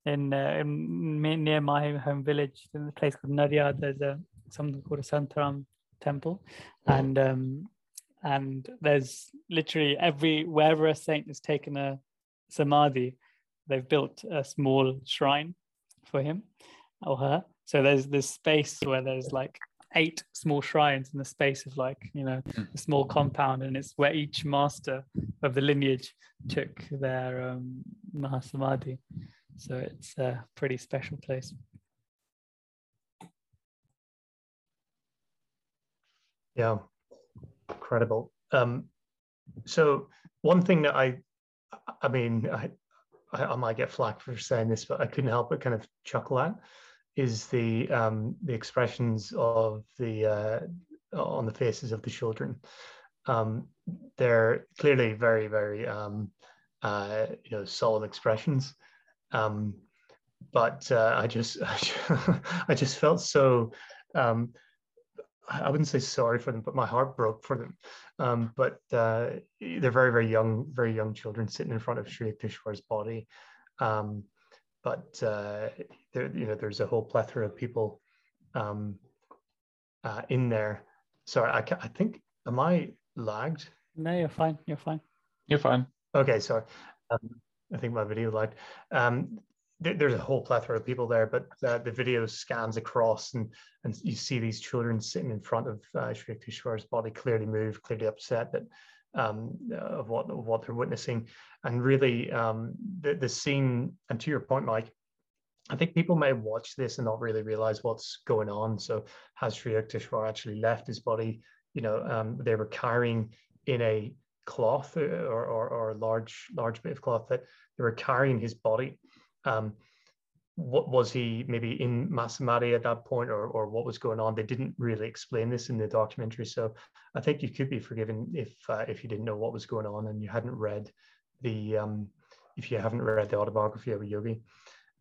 in, uh, in near my home village in a place called Nadiad. There's a something called a Santaram temple, and um, and there's literally every wherever a saint has taken a samadhi, they've built a small shrine for him or her. So there's this space where there's like eight small shrines in the space of like you know hmm. a small compound and it's where each master of the lineage took their um, mahasamadhi so it's a pretty special place yeah incredible um, so one thing that i I mean, I, I, might get flack for saying this, but I couldn't help but kind of chuckle at is the um, the expressions of the uh, on the faces of the children. Um, they're clearly very very um, uh, you know solemn expressions, um, but uh, I just I just felt so. Um, I wouldn't say sorry for them, but my heart broke for them. Um, but uh, they're very, very young, very young children sitting in front of Sri Yukteswar's body. Um, but uh, there, you know, there's a whole plethora of people um, uh, in there. Sorry, I, I think, am I lagged? No, you're fine. You're fine. You're fine. Okay, sorry. Um, I think my video lagged. There, there's a whole plethora of people there, but uh, the video scans across and and you see these children sitting in front of uh, Sri Yukteswar's body, clearly moved, clearly upset that um, of what of what they're witnessing, and really um, the the scene. And to your point, Mike, I think people may watch this and not really realize what's going on. So has Sri Yukteswar actually left his body? You know, um, they were carrying in a cloth uh, or, or, or a large large bit of cloth that they were carrying his body. Um, what was he maybe in Mahasamadhi at that point or, or what was going on? They didn't really explain this in the documentary. So I think you could be forgiven if uh, if you didn't know what was going on and you hadn't read the um, if you haven't read the autobiography of a yogi.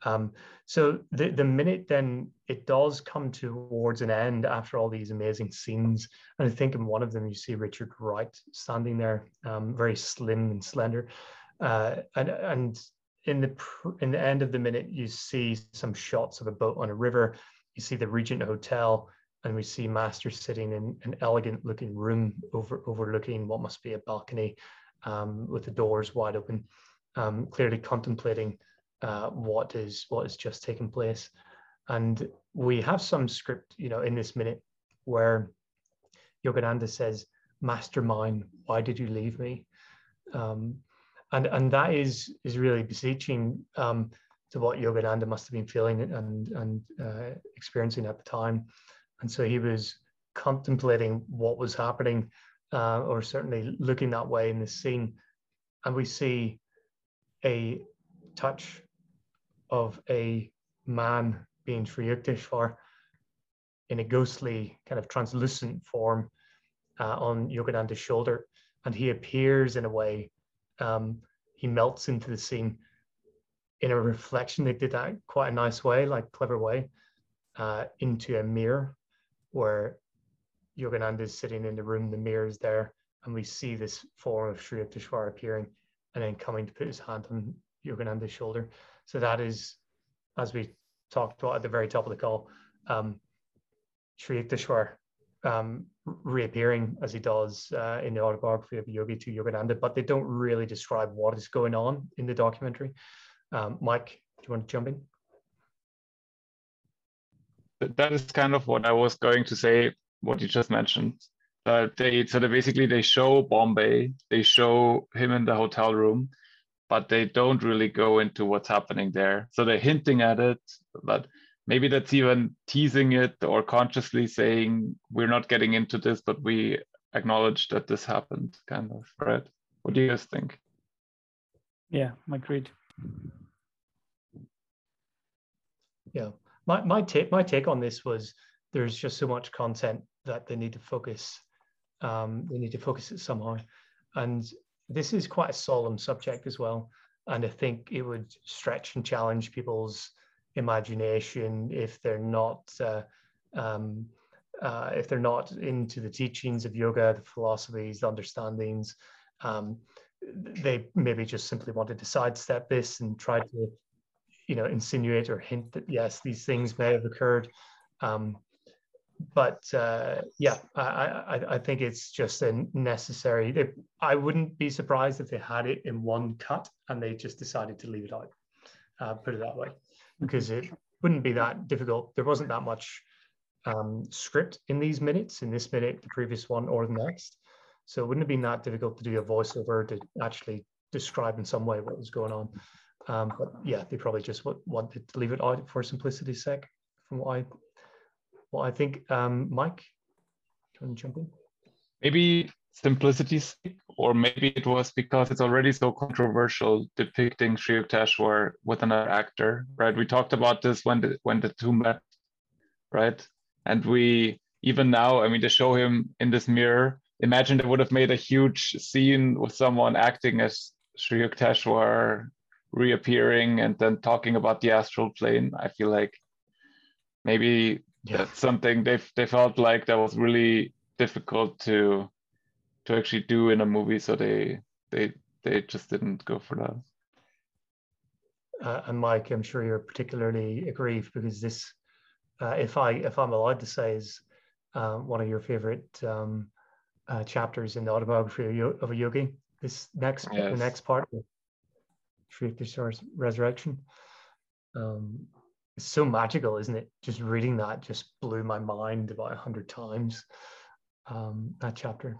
Um, so the, the minute then it does come towards an end after all these amazing scenes. And I think in one of them you see Richard Wright standing there, um, very slim and slender. Uh, and, and in the in the end of the minute, you see some shots of a boat on a river. You see the Regent Hotel, and we see Master sitting in an elegant looking room over overlooking what must be a balcony, um, with the doors wide open, um, clearly contemplating uh, what is what has just taken place. And we have some script, you know, in this minute where Yogananda says, "Mastermind, why did you leave me?" Um, and and that is is really beseeching um, to what Yogananda must have been feeling and and uh, experiencing at the time, and so he was contemplating what was happening, uh, or certainly looking that way in this scene, and we see a touch of a man being Sri Yukteswar in a ghostly kind of translucent form uh, on Yogananda's shoulder, and he appears in a way um, he melts into the scene in a reflection. They did that quite a nice way, like clever way, uh, into a mirror where Yogananda is sitting in the room, the mirror is there, and we see this form of Sri Yukteswar appearing and then coming to put his hand on Yogananda's shoulder. So that is, as we talked about at the very top of the call, um, Sri Yukteswar um, reappearing as he does uh, in the autobiography of Yogi to Yogananda, but they don't really describe what is going on in the documentary. Um, Mike, do you want to jump in? That is kind of what I was going to say, what you just mentioned. Uh, they so they basically they show Bombay, they show him in the hotel room, but they don't really go into what's happening there. So they're hinting at it, but maybe that's even teasing it or consciously saying we're not getting into this but we acknowledge that this happened kind of right? What do you guys think? Yeah agreed. Yeah. My, my take my take on this was there's just so much content that they need to focus um, they need to focus it somehow. And this is quite a solemn subject as well. And i think it would stretch and challenge people's imagination if they're not uh, um, uh, if they're not into the teachings of yoga, the philosophies, the understandings. Um, they maybe just simply wanted to sidestep this and try to, you know, insinuate or hint that yes, these things may have occurred. Um, but uh, yeah, I, I, I, think it's just a necessary. They, I wouldn't be surprised if they had it in one cut and they just decided to leave it out. Uh, put it that way because it wouldn't be that difficult. There wasn't that much um, script in these minutes, in this minute, the previous one, or the next. So it wouldn't have been that difficult to do a voiceover to actually describe in some way what was going on. Um, but yeah, they probably just wanted to leave it out for simplicity's sake, from what I what I think. Um, Mike, do you jump in? Maybe simplicity's sake, or maybe it was because it's already so controversial depicting Sri Yukteswar with another actor, right? We talked about this when the when the two met, right? And we even now, I mean, to show him in this mirror, imagine they would have made a huge scene with someone acting as Sri Yukteswar reappearing and then talking about the astral plane. I feel like maybe yeah. that's something they they felt like that was really difficult to to actually do in a movie, so they they they just didn't go for that. Uh, and Mike, I'm sure you're particularly aggrieved because this, uh, if I if I'm allowed to say, is um, one of your favorite um, uh, chapters in the autobiography of a yogi. This next yes. the next part, Sri Yukteswar's resurrection. Um, it's so magical, isn't it? Just reading that just blew my mind about a hundred times. Um, that chapter.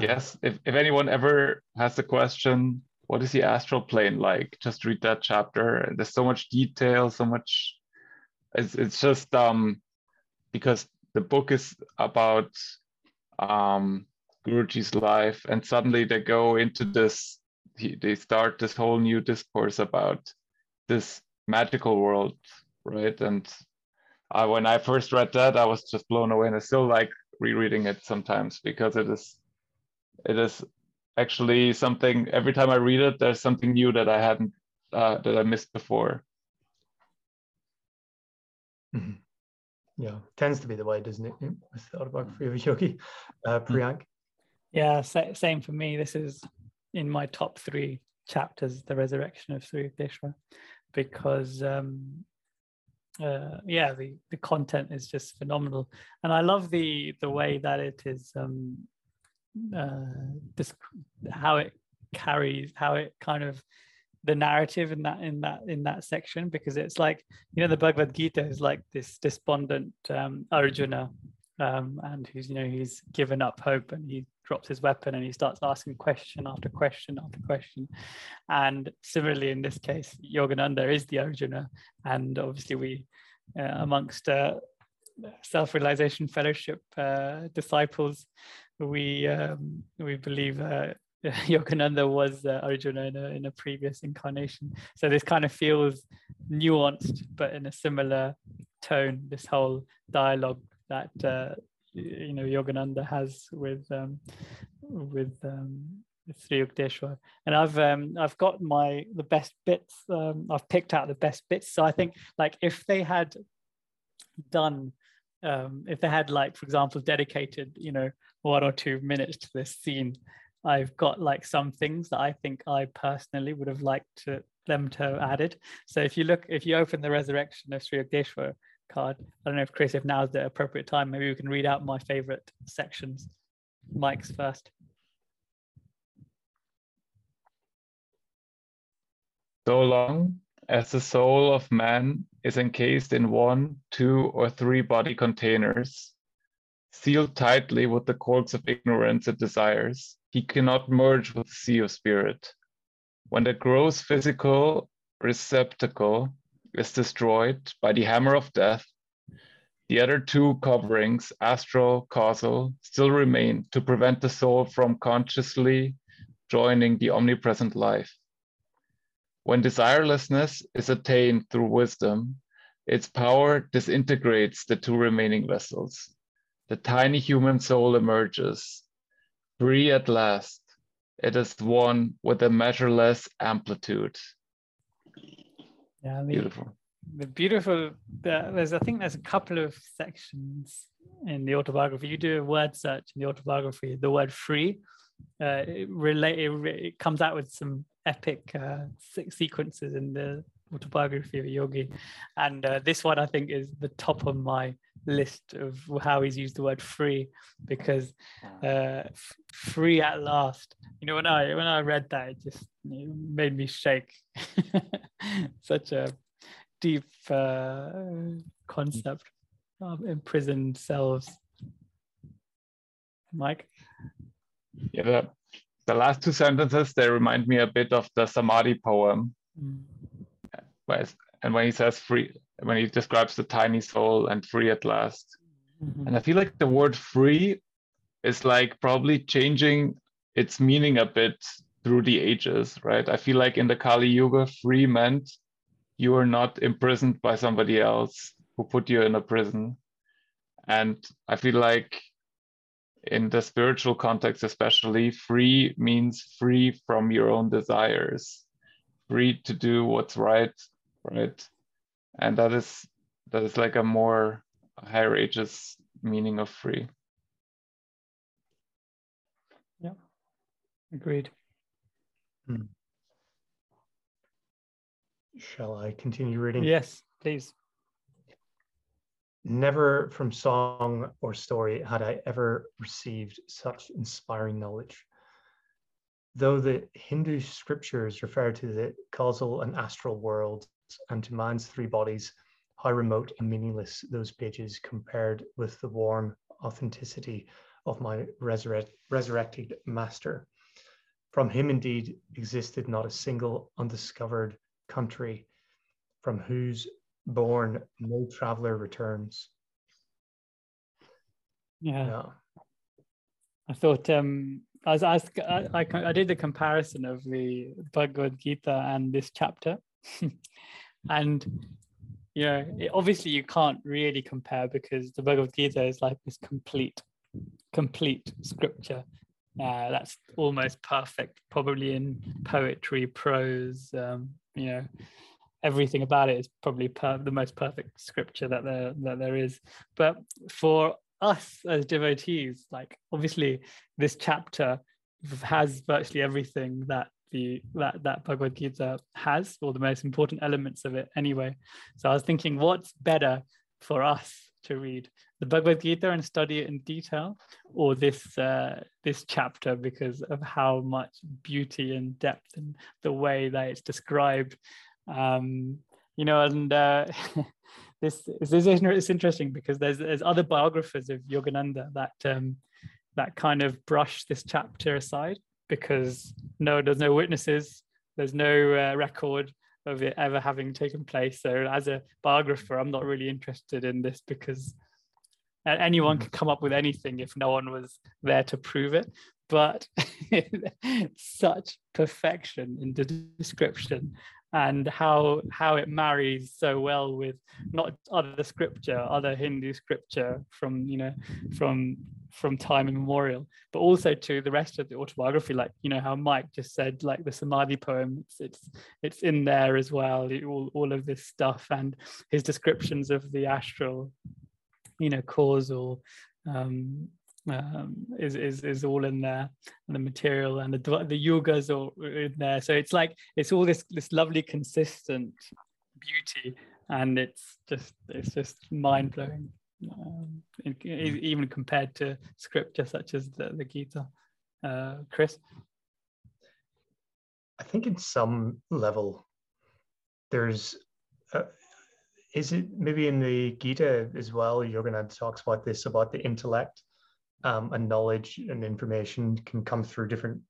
Yes, if, if anyone ever has the question, what is the astral plane like? Just read that chapter. There's so much detail, so much. It's it's just um because the book is about um Guruji's life, and suddenly they go into this. He, they start this whole new discourse about this magical world, right? And I, when I first read that, I was just blown away, and I still like rereading it sometimes because it is it is actually something every time I read it, there's something new that I hadn't uh, that I missed before. Mm-hmm. Yeah, tends to be the way, doesn't it, with the autobiography of a yogi, uh, mm-hmm. Priyank? Yeah, same for me. This is in my top three chapters, the resurrection of Sri Yukteswar, because um, uh, yeah, the, the content is just phenomenal, and I love the the way that it is um, uh, this how it carries how it kind of the narrative in that in that in that section because it's like you know the Bhagavad Gita is like this despondent um, Arjuna um, and who's you know he's given up hope and he drops his weapon and he starts asking question after question after question. And similarly in this case Yogananda is the Arjuna. And obviously we uh, amongst uh, self-realization fellowship uh, disciples we um, we believe uh, Yogananda was uh, Arjuna in a, in a previous incarnation. So this kind of feels nuanced, but in a similar tone. This whole dialogue that uh, you know Yogananda has with um, with um, Sri Yukteswar. And I've um, I've got my the best bits. Um, I've picked out the best bits. So I think like if they had done um, if they had like for example dedicated you know one or two minutes to this scene i've got like some things that i think i personally would have liked to them to have added. So if you look if you open the resurrection of sri card i don't know if chris if now's the appropriate time maybe we can read out my favorite sections. Mike's first. So long as the soul of man is encased in one, two, or three body containers, sealed tightly with the cords of ignorance and desires, he cannot merge with the sea of spirit. When the gross physical receptacle is destroyed by the hammer of death, the other two coverings, astral, causal, still remain to prevent the soul from consciously joining the omnipresent life. When desirelessness is attained through wisdom, its power disintegrates the two remaining vessels. The tiny human soul emerges, free at last. It is one with a measureless amplitude. Yeah, the, beautiful. The beautiful. there's, I think, there's a couple of sections in the autobiography. You do a word search in the autobiography. The word "free" uh, it relate. It, it comes out with some epic uh, sequences in the autobiography of a yogi. And uh, this one i think is the top of my list of how he's used the word free because uh, f- free at last. You know when i when i read that it just it made me shake. Such a deep uh, concept of imprisoned selves. Mike? Yeah that the last two sentences they remind me a bit of the samadhi poem. Mm. And when he says free when he describes the tiny soul and free at last mm-hmm. and i feel like the word free is like probably changing its meaning a bit through the ages, right? I feel like in the Kali Yuga, free meant you are not imprisoned by somebody else who put you in a prison. And I feel like in the spiritual context, especially, free means free from your own desires, free to do what's right, right? And that is that is like a more higher ages meaning of free. Yeah, agreed. Hmm. Shall I continue reading? Yes, please. Never from song or story had I ever received such inspiring knowledge. Though the Hindu scriptures refer to the causal and astral worlds and to man's three bodies, how remote and meaningless those pages compared with the warm authenticity of my resurrect, resurrected master. From him indeed existed not a single undiscovered country from whose born no traveler returns. Yeah. I thought um, I was asked, I, I, I did the comparison of the Bhagavad Gita and this chapter. and you know, it, obviously you can't really compare because the Bhagavad Gita is like this complete, complete scripture uh, that's almost perfect, probably in poetry, prose, um, you know, everything about it is probably per- the most perfect scripture that there that there is. But for us as devotees, like obviously this chapter has virtually everything that the that that Bhagavad Gita has, or the most important elements of it anyway. So I was thinking, what's better for us to read the Bhagavad Gita and study it in detail, or this uh, this chapter because of how much beauty and depth and the way that it's described. Um, you know, and uh, this, this is interesting because there's there's other biographers of Yogananda that um, that kind of brush this chapter aside because no, there's no witnesses, there's no uh, record of it ever having taken place. So as a biographer, I'm not really interested in this because anyone could come up with anything if no one was there to prove it. But such perfection in the description and how how it marries so well with not other scripture other hindu scripture from you know from from time immemorial but also to the rest of the autobiography like you know how mike just said like the samadhi poem it's it's, it's in there as well all, all of this stuff and his descriptions of the astral you know causal um, um, is, is is all in there, and the material and the the yugas are in there. So it's like it's all this this lovely consistent beauty, and it's just it's just mind blowing, um, even compared to scripture such as the, the Gita. Uh, Chris, I think in some level, there's. Uh, is it maybe in the Gita as well? Yogananda talks about this about the intellect um, and knowledge and information can come through different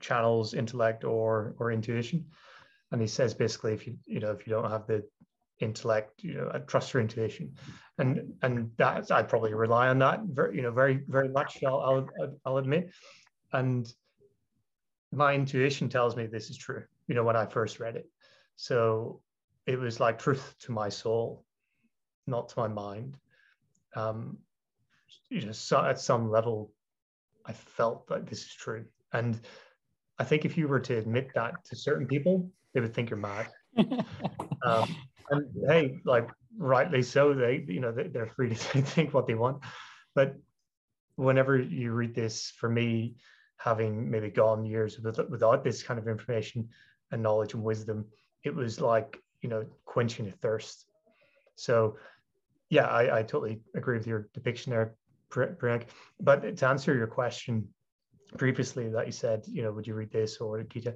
channels, intellect or or intuition. And he says basically, if you you know if you don't have the intellect, you know, trust your intuition, and and that I probably rely on that very you know very very much. I'll I'll, I'll admit, and my intuition tells me this is true. You know when I first read it, so it was like truth to my soul, not to my mind. Um, you know, so at some level, I felt that this is true. And I think if you were to admit that to certain people, they would think you're mad. um, and hey, like rightly so, they you know they, are free to think what they want. But whenever you read this, for me, having maybe gone years without this kind of information and knowledge and wisdom, it was like you know quenching a thirst. So yeah, I, I totally agree with your depiction there, Priyank. But to answer your question previously that you said, you know, would you read this or Gita?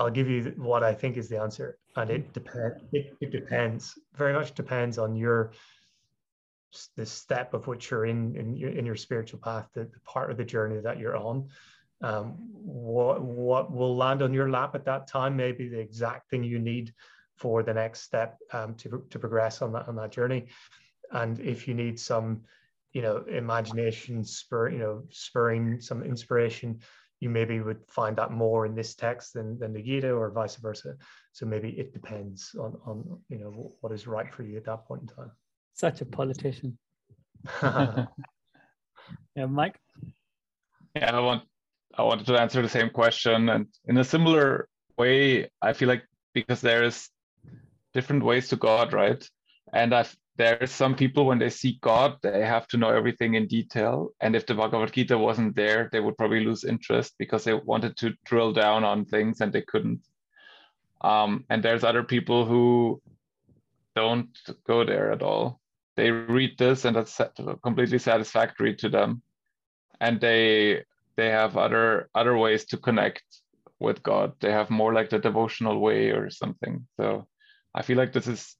I'll give you what I think is the answer, and it depends. It, it depends very much depends on your the step of which you're in in your, in your spiritual path, the, the part of the journey that you're on. Um, what what will land on your lap at that time may be the exact thing you need for the next step um, to to progress on that on that journey. And if you need some you know imagination spur you know spurring some inspiration you maybe would find that more in this text than, than the Gita or vice versa. So maybe it depends on, on you know what is right for you at that point in time. Such a politician. yeah, Mike. Yeah, I want I wanted to answer the same question, and in a similar way, I feel like because there's different ways to God, right? And I there's some people when they see God, they have to know everything in detail. And if the Bhagavad Gita wasn't there, they would probably lose interest because they wanted to drill down on things and they couldn't. Um, and there's other people who don't go there at all. They read this and that's completely satisfactory to them, and they they have other other ways to connect with God. They have more like the devotional way or something. So I feel like this is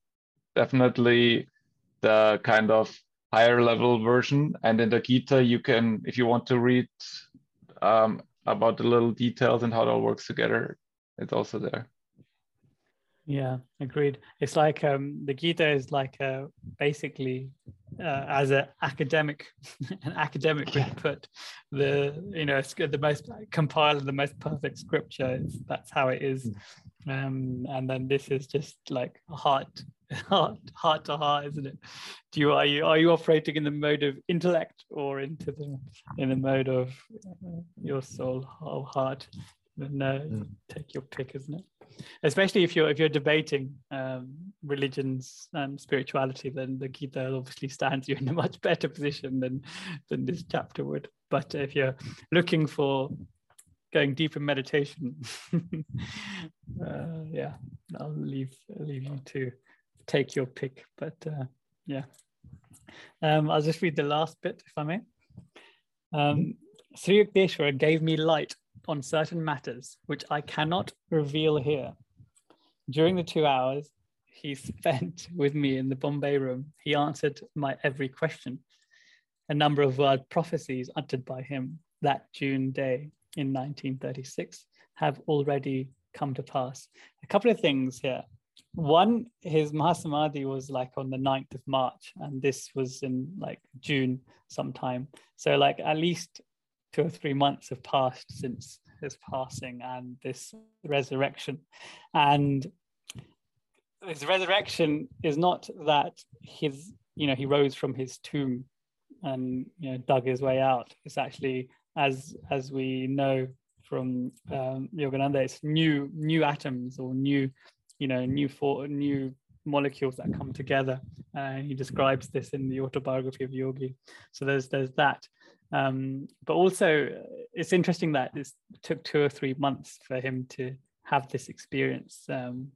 definitely the kind of higher level version. And in the Gita, you can, if you want to read um, about the little details and how it all works together, it's also there. Yeah, agreed. It's like um, the Gita is like uh, basically uh, as an academic, an academic would put the you know the most compiled, the most perfect scripture. It's, that's how it is, hmm. um, and then this is just like heart, heart, heart to heart, isn't it? Do you are you are you operating in the mode of intellect or into the in the mode of uh, your soul, whole heart? No, mm. take your pick, isn't it? Especially if you're if you're debating um, religions and spirituality, then the Gita obviously stands you in a much better position than than this chapter would. But if you're looking for going deep in meditation, uh, yeah, I'll leave I'll leave you to take your pick. But uh, yeah, um, I'll just read the last bit, if I may. Um, Sri Yukteswar gave me light on certain matters which I cannot reveal here. During the two hours he spent with me in the Bombay room, he answered my every question. A number of word prophecies uttered by him that June day in 1936 have already come to pass. A couple of things here. One, his Mahasamadhi was like on the 9th of March, and this was in like June sometime. So, like, at least two or three months have passed since his passing and this resurrection. And his resurrection is not that his, you know, he rose from his tomb and you know dug his way out. It's actually, as as we know from um, Yogananda, it's new new atoms or new, you know, new for new molecules that come together. And uh, he describes this in the autobiography of Yogi. So there's there's that. Um, but also, it's interesting that it took two or three months for him to have this experience. Um,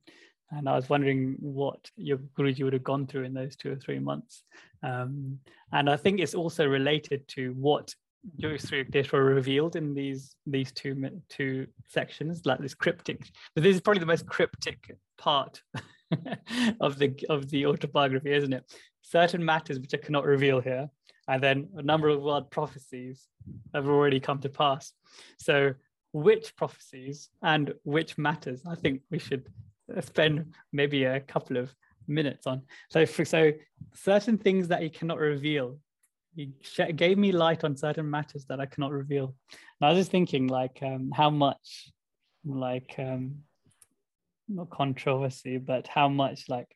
and I was wondering what your Guruji would have gone through in those two or three months. Um, and I think it's also related to what Yogi were revealed in these these two two sections, like this cryptic. But this is probably the most cryptic part of the of the autobiography, isn't it? Certain matters which I cannot reveal here, and then a number of word prophecies have already come to pass. So, which prophecies and which matters? I think we should spend maybe a couple of minutes on. So, for, so certain things that he cannot reveal. He gave me light on certain matters that I cannot reveal. And I was just thinking, like, um, how much, like, um, not controversy, but how much like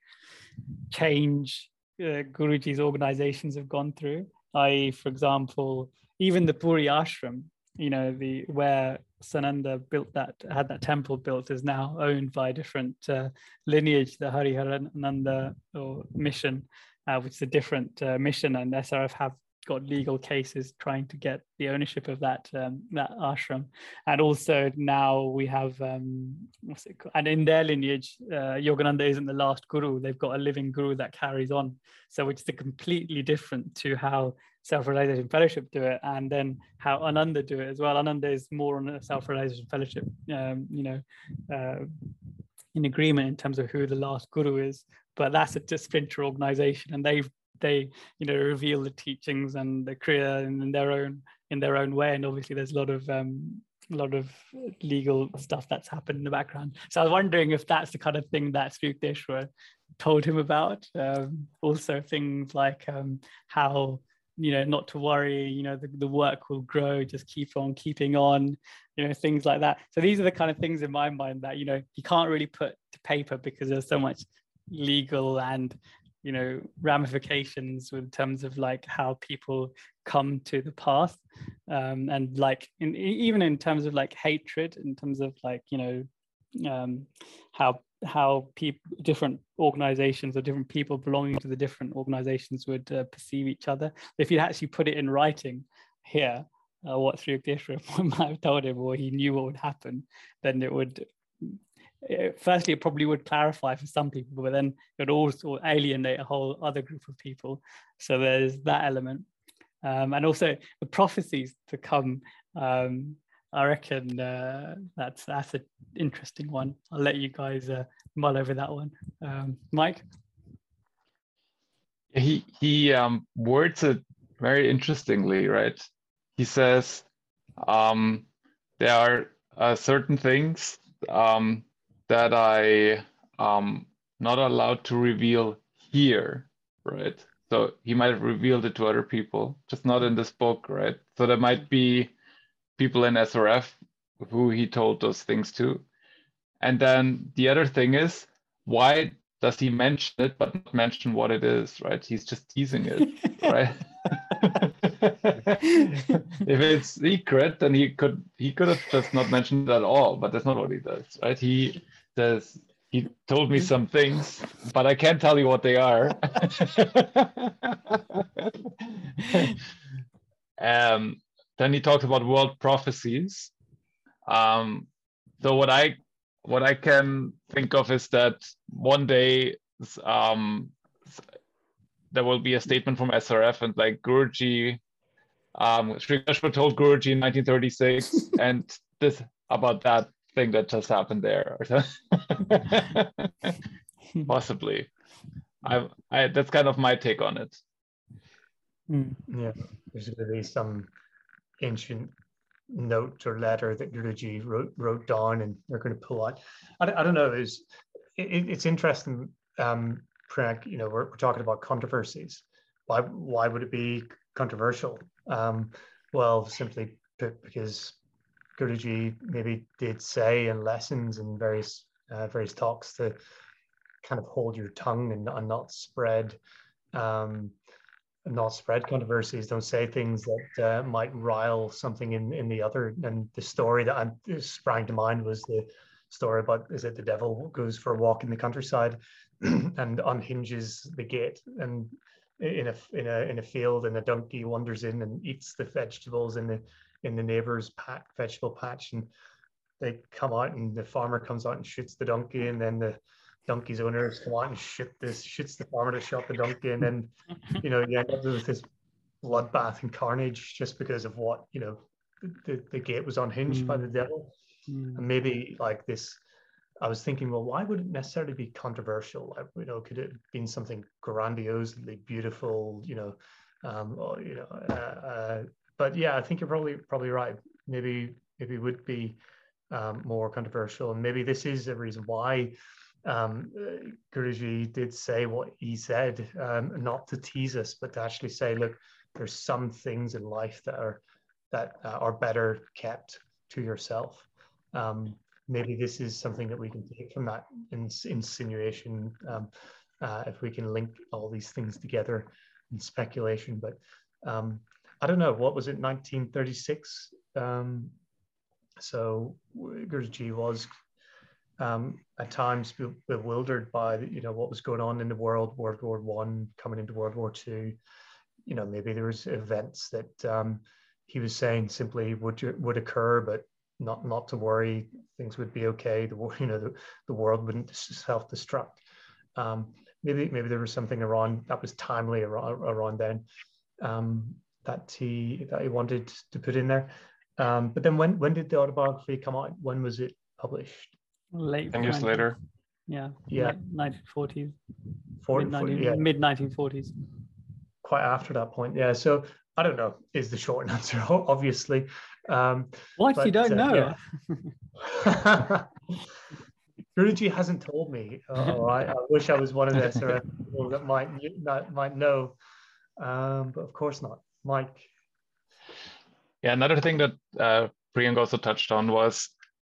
change uh, Guruji's organizations have gone through i.e., for example, even the Puri ashram, you know, the where Sananda built that had that temple built is now owned by a different uh, lineage, the Hariharananda or mission, uh, which is a different uh, mission, and SRF have got legal cases trying to get the ownership of that um, that ashram, and also now we have um, what's it called? And in their lineage, uh, Yogananda isn't the last guru; they've got a living guru that carries on. So which is completely different to how self-realization fellowship do it, and then how Ananda do it as well. Ananda is more on a self-realization fellowship, um, you know. Uh, in agreement in terms of who the last guru is, but that's a splinter organization, and they've they you know reveal the teachings and the kriya in their own in their own way. And obviously there's a lot of um a lot of legal stuff that's happened in the background. So i was wondering if that's the kind of thing that Sri Yukteswar told him about. Um, also things like um, how you know not to worry you know the, the work will grow just keep on keeping on you know things like that. So these are the kind of things in my mind that you know you can't really put to paper because there's so much legal and you know ramifications in terms of like how people come to the path. Um, and like in, even in terms of like hatred in terms of like you know um, how how people different organizations or different people belonging to the different organizations would uh, perceive each other. If you actually put it in writing here uh, what Sri might have told him or he knew what would happen then it would firstly it probably would clarify for some people but then it would also alienate a whole other group of people so there's that element um, and also the prophecies to come um, I reckon uh, that's that's an interesting one. I'll let you guys uh, mull over that one. Um, Mike. He he um, words it very interestingly, right? He says um, there are uh, certain things um, that I um, not allowed to reveal here, right? So he might have revealed it to other people, just not in this book, right? So there might be people in SRF who he told those things to. And then the other thing is, why does he mention it but not mention what it is, right? He's just teasing it, right? if it's secret, then he could he could have just not mentioned it at all, but that's not what he does, right? He says he told me some things, but I can't tell you what they are. um, then he talks about world prophecies. Um, so what I what I can think of is that one day um, there will be a statement from SRF and like Guruji, um, Sri Krishna told Guruji in 1936, and this about that thing that just happened there, possibly. I, I that's kind of my take on it. Hmm. Yeah, there's going to be some ancient note or letter that Guruji wrote wrote down, and they're going to pull out. I, I don't know. It's it, it's interesting. Um, Frank, you know, we're, we're talking about controversies. Why why would it be controversial? Um, well, simply because Guruji maybe did say in lessons and various uh, various talks to kind of hold your tongue and, and not spread um, not spread controversies, don't say things that uh, might rile something in, in the other. And the story that I'm, sprang to mind was the story about is it the devil goes for a walk in the countryside and unhinges the gate and in a in a in a field and a donkey wanders in and eats the vegetables in the in the neighbor's patch, vegetable patch and they come out and the farmer comes out and shoots the donkey and then the donkey's owners come out and shit this shits the farmer to shot the donkey and then you know you end up with this bloodbath and carnage just because of what you know the, the gate was unhinged mm. by the mm. devil mm. and maybe like this i was thinking well why would it necessarily be controversial like you know could it have been something grandiosely beautiful you know um or, you know uh, uh, but yeah i think you're probably probably right maybe maybe it would be um, more controversial and maybe this is a reason why um, Guruji did say what he said, um, not to tease us, but to actually say, look, there's some things in life that are that uh, are better kept to yourself. Um, maybe this is something that we can take from that ins- insinuation um, uh, if we can link all these things together in speculation. But um, I don't know, what was it, 1936? Um, so Guruji was um, at times bewildered by you know what was going on in the world, World War One coming into World War Two. You know, maybe there was events that um, he was saying simply would would occur, but not not to worry, things would be okay. The you know the, the world wouldn't self destruct. Um, maybe maybe there was something around that was timely around, around then um, that he that he wanted to put in there. Um, but then when when did the autobiography come out? When was it published? late 10 years later yeah yeah 1940s 40, mid 1940s quite after that point yeah so i don't know is the short answer obviously um what but, you don't uh, know yeah. Guruji hasn't told me. Oh, I, I, wish I was one of the people that might that might know, um, but of course not. Mike. Yeah, another thing that uh, Priyank also touched on was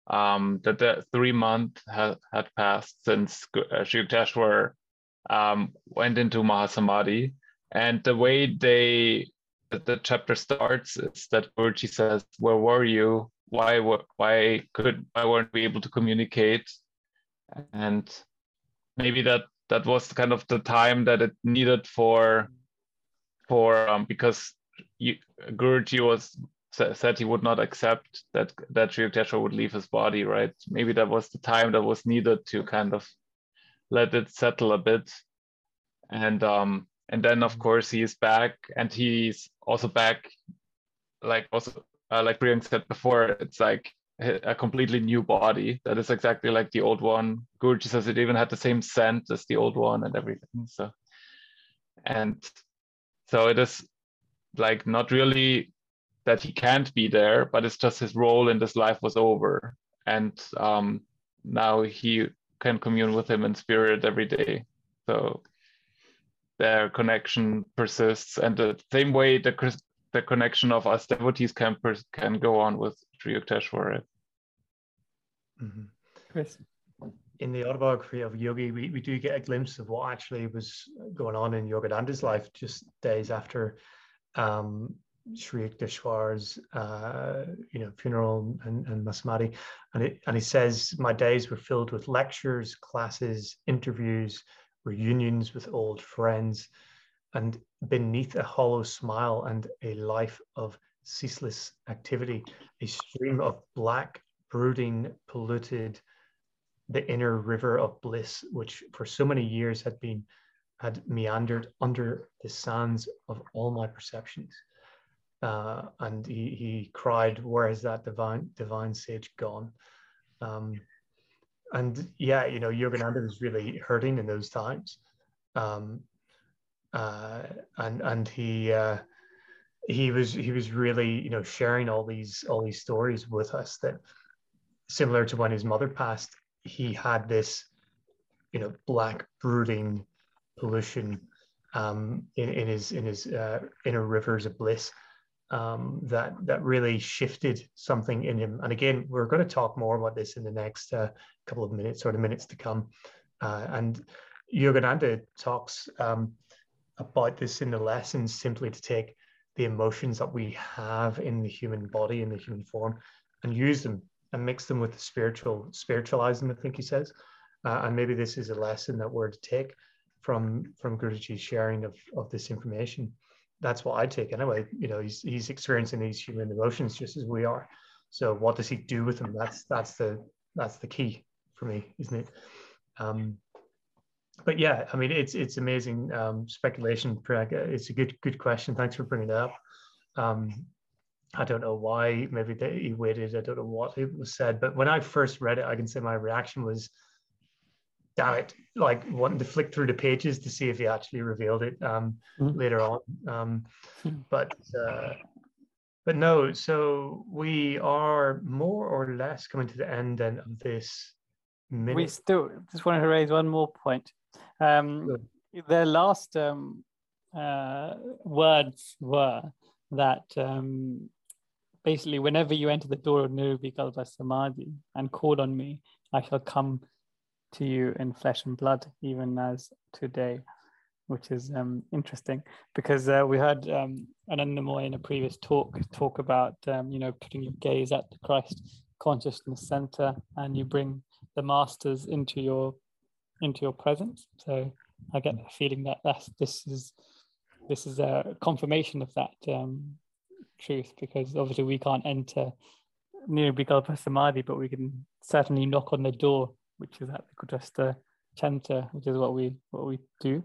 um, that the three months ha- had passed since uh, Sri Yukteswar um, went into Mahasamadhi. And the way they the chapter starts is that Guruji says, "Where were you? Why why could why weren't we able to communicate?" And maybe that that was kind of the time that it needed for for um, because you, Guruji was said he would not accept that that Sri Yukteswar would leave his body, right? Maybe that was the time that was needed to kind of let it settle a bit. And um and then of course he is back and he's also back like also uh, like Priyank said before, it's like a completely new body that is exactly like the old one. Guruji says it even had the same scent as the old one and everything. So and so it is like not really that he can't be there, but it's just his role in this life was over. And um, now he can commune with him in spirit every day. So their connection persists. And the same way the, the connection of us devotees can, can go on with Sri Yukteswar. Mm-hmm. Chris? In the autobiography of Yogi, we, we do get a glimpse of what actually was going on in Yogananda's life just days after um, Sri Yukteswar's uh, you know funeral and, and and it, and he says my days were filled with lectures, classes, interviews, reunions with old friends, and beneath a hollow smile and a life of ceaseless activity, a stream of black, brooding, polluted, the inner river of bliss, which for so many years had been had meandered under the sands of all my perceptions uh, and he, he cried, "Where is that divine divine sage gone?" Um, and yeah, you know, Yogananda was really hurting in those times, um, uh, and and he uh, he was he was really you know sharing all these all these stories with us that similar to when his mother passed, he had this you know black brooding pollution um, in, in his in his uh, inner rivers of bliss um, that that really shifted something in him. And again, we're going to talk more about this in the next uh, couple of minutes or the minutes to come. Uh, and Yogananda talks um, about this in the lessons simply to take the emotions that we have in the human body in the human form and use them and mix them with the spiritual, spiritualize them. I think he says. Uh, and maybe this is a lesson that we're to take from from Guruji's sharing of, of this information that's what I take anyway. You know, he's he's experiencing these human emotions just as we are. So what does he do with them? That's that's the that's the key for me, isn't it? Um, but yeah, I mean, it's it's amazing um, speculation. It's a good good question. Thanks for bringing it up. Um, I don't know why. Maybe they, he waited. I don't know what it was said. But when I first read it, I can say my reaction was damn it, like wanting to flick through the pages to see if he actually revealed it um, mm-hmm. later on. Um, hmm. but uh, but no, so we are more or less coming to the end then of this minute. We still just wanted to raise one more point. Um, the last um, uh, words were that um, basically, whenever you enter the door of Nirvikalpa Samadhi and call on me, I shall come to you in flesh and blood, even as today, which is um, interesting because uh, we heard um, Anandamoy in a previous talk talk about um, you know putting your gaze at the Christ consciousness center, and you bring the masters into your into your presence. So I get the feeling that that's this is this is a confirmation of that um, truth because obviously we can't enter Nirvikalpa Samadhi, but we can certainly knock on the door which is at the Kutastha Chaitanya, which is what we what we do.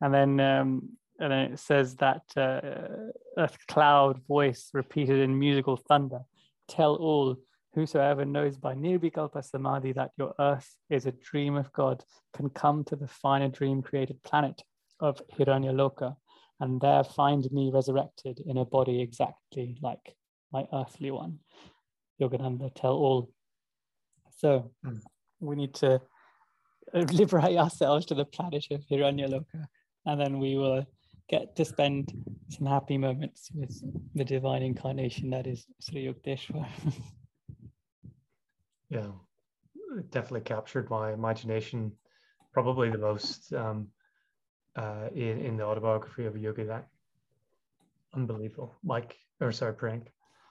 And then um, and then it says that uh, a cloud voice repeated in musical thunder, tell all whosoever knows by Nirvikalpa Samadhi that your earth is a dream of God can come to the finer dream created planet of Hiranyaloka and there find me resurrected in a body exactly like my earthly one. Yogananda, tell all. So mm we need to liberate ourselves to the planet of Hiranyaloka, and then we will get to spend some happy moments with the divine incarnation that is Sri Yukteswar. yeah, it definitely captured my imagination, probably the most um, uh, in, in the autobiography of a yogi. That unbelievable, Mike, or sorry, Priyank.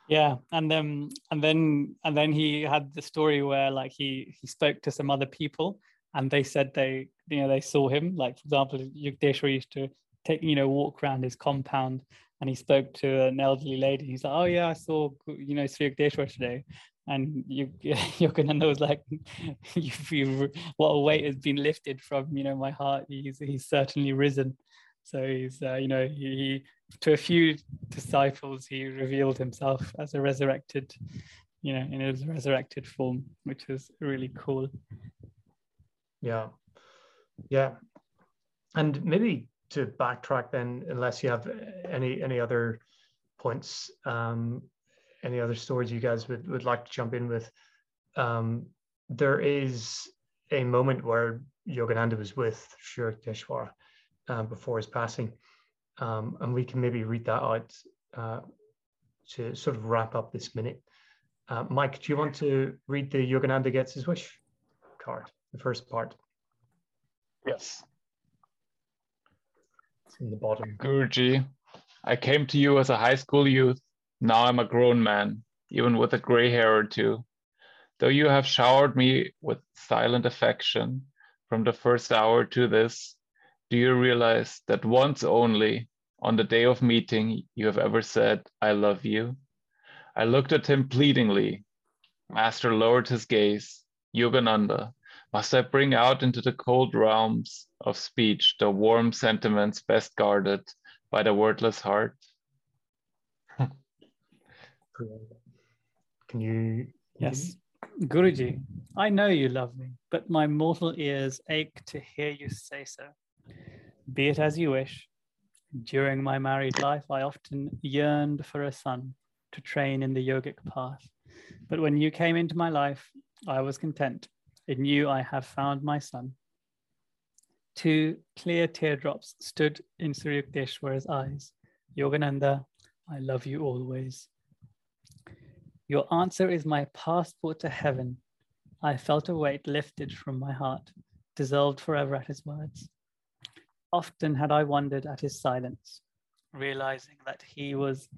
Yeah, and then and then and then he had the story where like he he spoke to some other people and they said they you know they saw him. Like for example Yukteswar used to take you know walk around his compound and he spoke to an elderly lady. He's like oh yeah I saw you know Sri Yukteswar today and you gonna know like you, you what a weight has been lifted from you know my heart. He's he's certainly risen so he's uh, you know he, to a few disciples he revealed himself as a resurrected you know in his resurrected form which was really cool yeah. Yeah. And maybe to backtrack then, unless you have any any other points, um, any other stories you guys would, would like to jump in with. Um, there is a moment where Yogananda was with Sri Yukteswar um, before his passing. Um, and we can maybe read that out uh, to sort of wrap up this minute. Uh, Mike, do you want to read the Yogananda Gets His Wish card? the first part. Yes. It's in the bottom. Guruji, I came to you as a high school youth. Now I'm a grown man, even with a gray hair or two. Though you have showered me with silent affection from the first hour to this, do you realize that once only, on the day of meeting, you have ever said, I love you? I looked at him pleadingly. Master lowered his gaze. Yogananda, must I bring out into the cold realms of speech the warm sentiments best guarded by the wordless heart? Can you? Yes. Mm-hmm. Guruji, I know you love me, but my mortal ears ache to hear you say so. Be it as you wish. During my married life, I often yearned for a son to train in the yogic path. But when you came into my life, I was content in you I have found my son. Two clear teardrops stood in Sri Yukteswar's eyes. Yogananda, I love you always. Your answer is my passport to heaven. I felt a weight lifted from my heart, dissolved forever at his words. Often had I wondered at his silence, realizing that he was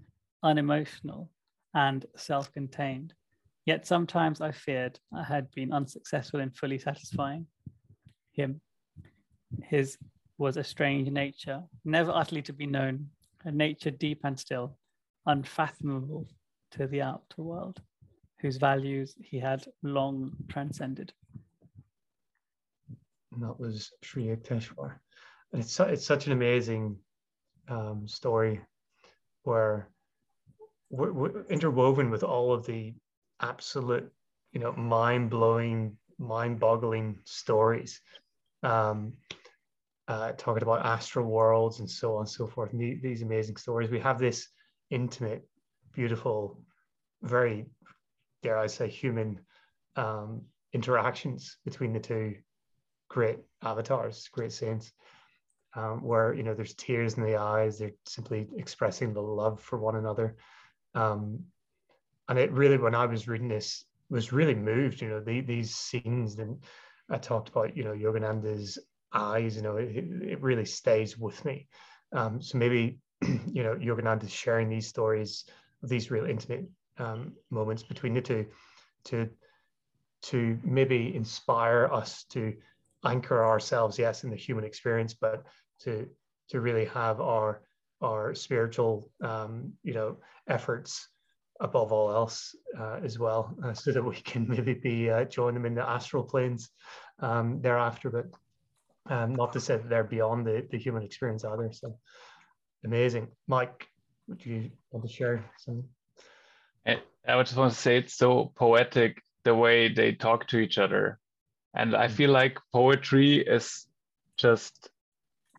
unemotional and self contained. Yet sometimes I feared I had been unsuccessful in fully satisfying him. His was a strange nature, never utterly to be known, a nature deep and still, unfathomable to the outer world, whose values he had long transcended. And that was Sri Yukteswar. And it's, it's such an amazing um, story where we're, we're interwoven with all of the absolute, you know, mind blowing, mind boggling stories. Um, uh, talking about astral worlds and so on and so forth. And the, these amazing stories. We have this intimate, beautiful, very, dare I say, human um, interactions between the two great avatars, great saints, um, where you know there's tears in the eyes. They're simply expressing the love for one another. Um, and it really when i was reading this was really moved you know the, these scenes and i talked about you know yogananda's eyes you know it, it really stays with me um, so maybe you know yogananda's sharing these stories these real intimate um, moments between the two to to maybe inspire us to anchor ourselves yes in the human experience but to to really have our our spiritual um, you know efforts above all else uh, as well, uh, so that we can maybe be uh, join them in the astral planes um, thereafter. But um, not to say that they're beyond the, the human experience either. So amazing, Mike. Would you want to share some? I just want to say it's so poetic the way they talk to each other, and I mm. feel like poetry is just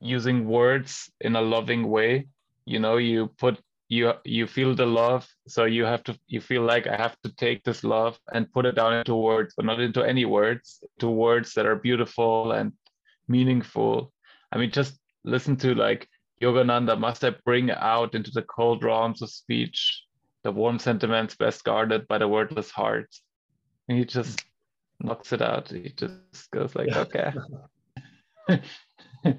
using words in a loving way. You know, you put you you feel the love so you have to you feel like i have to take this love and put it down into words but not into any words to words that are beautiful and meaningful i mean just listen to like Yogananda must I bring out into the cold realms of speech the warm sentiments best guarded by the wordless heart. And he just knocks it out. He just goes like, okay.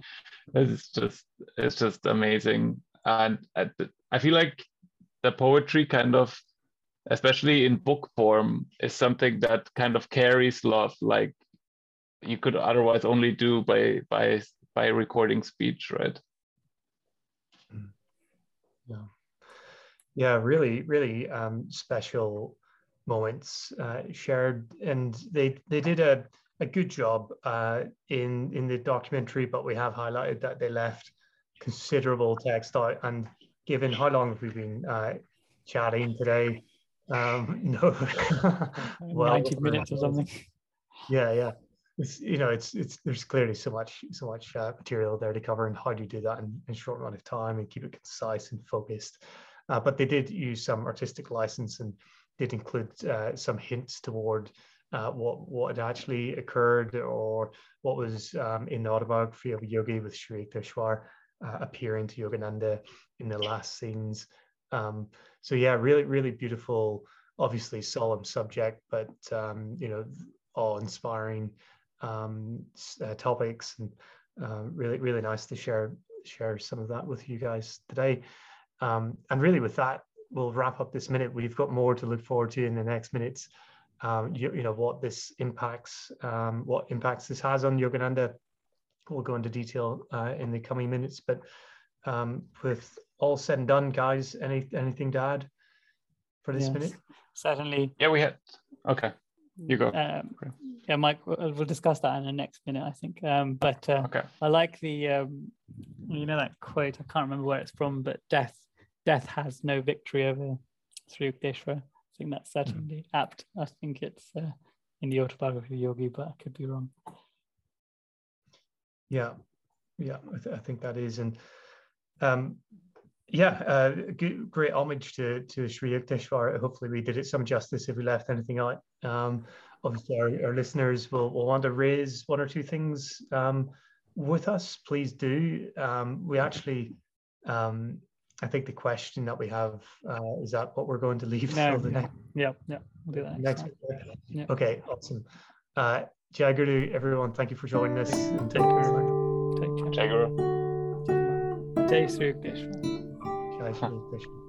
it's just it's just amazing. And I, I feel like the poetry kind of especially in book form is something that kind of carries love like you could otherwise only do by by by recording speech right yeah yeah really really um, special moments uh, shared and they they did a, a good job uh, in in the documentary but we have highlighted that they left considerable text out and given how long we've been uh, chatting today um, no, well, 90 minutes or something. Yeah, yeah. It's, you know, it's it's there's clearly so much so much uh, material there to cover, and how do you do that in, in a short amount of time and keep it concise and focused? Uh, but they did use some artistic license and did include uh, some hints toward uh, what what had actually occurred or what was um, in the autobiography of yogi with Sri Yukteswar uh, appearing to Yogananda in the last scenes. Um, so yeah, really, really beautiful, obviously solemn subject, but um, you know, awe-inspiring um, uh, topics, and uh, really, really nice to share share some of that with you guys today. Um, and really, with that, we'll wrap up this minute. We've got more to look forward to in the next minutes. Um, you, you, know what this impacts, um, what impacts this has on Yogananda. We'll go into detail uh, in the coming minutes, but um, with all said and done, guys, any anything to add for this yes, minute? Certainly. Yeah, we had. Okay, you go. Um, yeah, Mike, we'll, we'll, discuss that in the next minute, I think. Um, but uh, okay. I like the, um, you know, that quote. I can't remember where it's from, but death, death has no victory over Sri Yukteswar. I think that's certainly mm. apt. I think it's uh, in the autobiography of Yogi, but I could be wrong. Yeah, yeah, I, th- I think that is, and um, yeah, uh, great homage to to Sri Yukteswar. Hopefully, we did it some justice if we left anything out. Um, obviously, our, our, listeners will, will want to raise one or two things um, with us. Please do. Um, we actually, um, I think the question that we have uh, is that what we're going to leave no, the next. Yeah, yeah, we'll do that next. next yeah. Okay, awesome. Uh, Jai Guru, everyone, thank you for joining us. And take care. Take care. Jai Guru. Jai Sri Krishna. Jai Shri Krishna.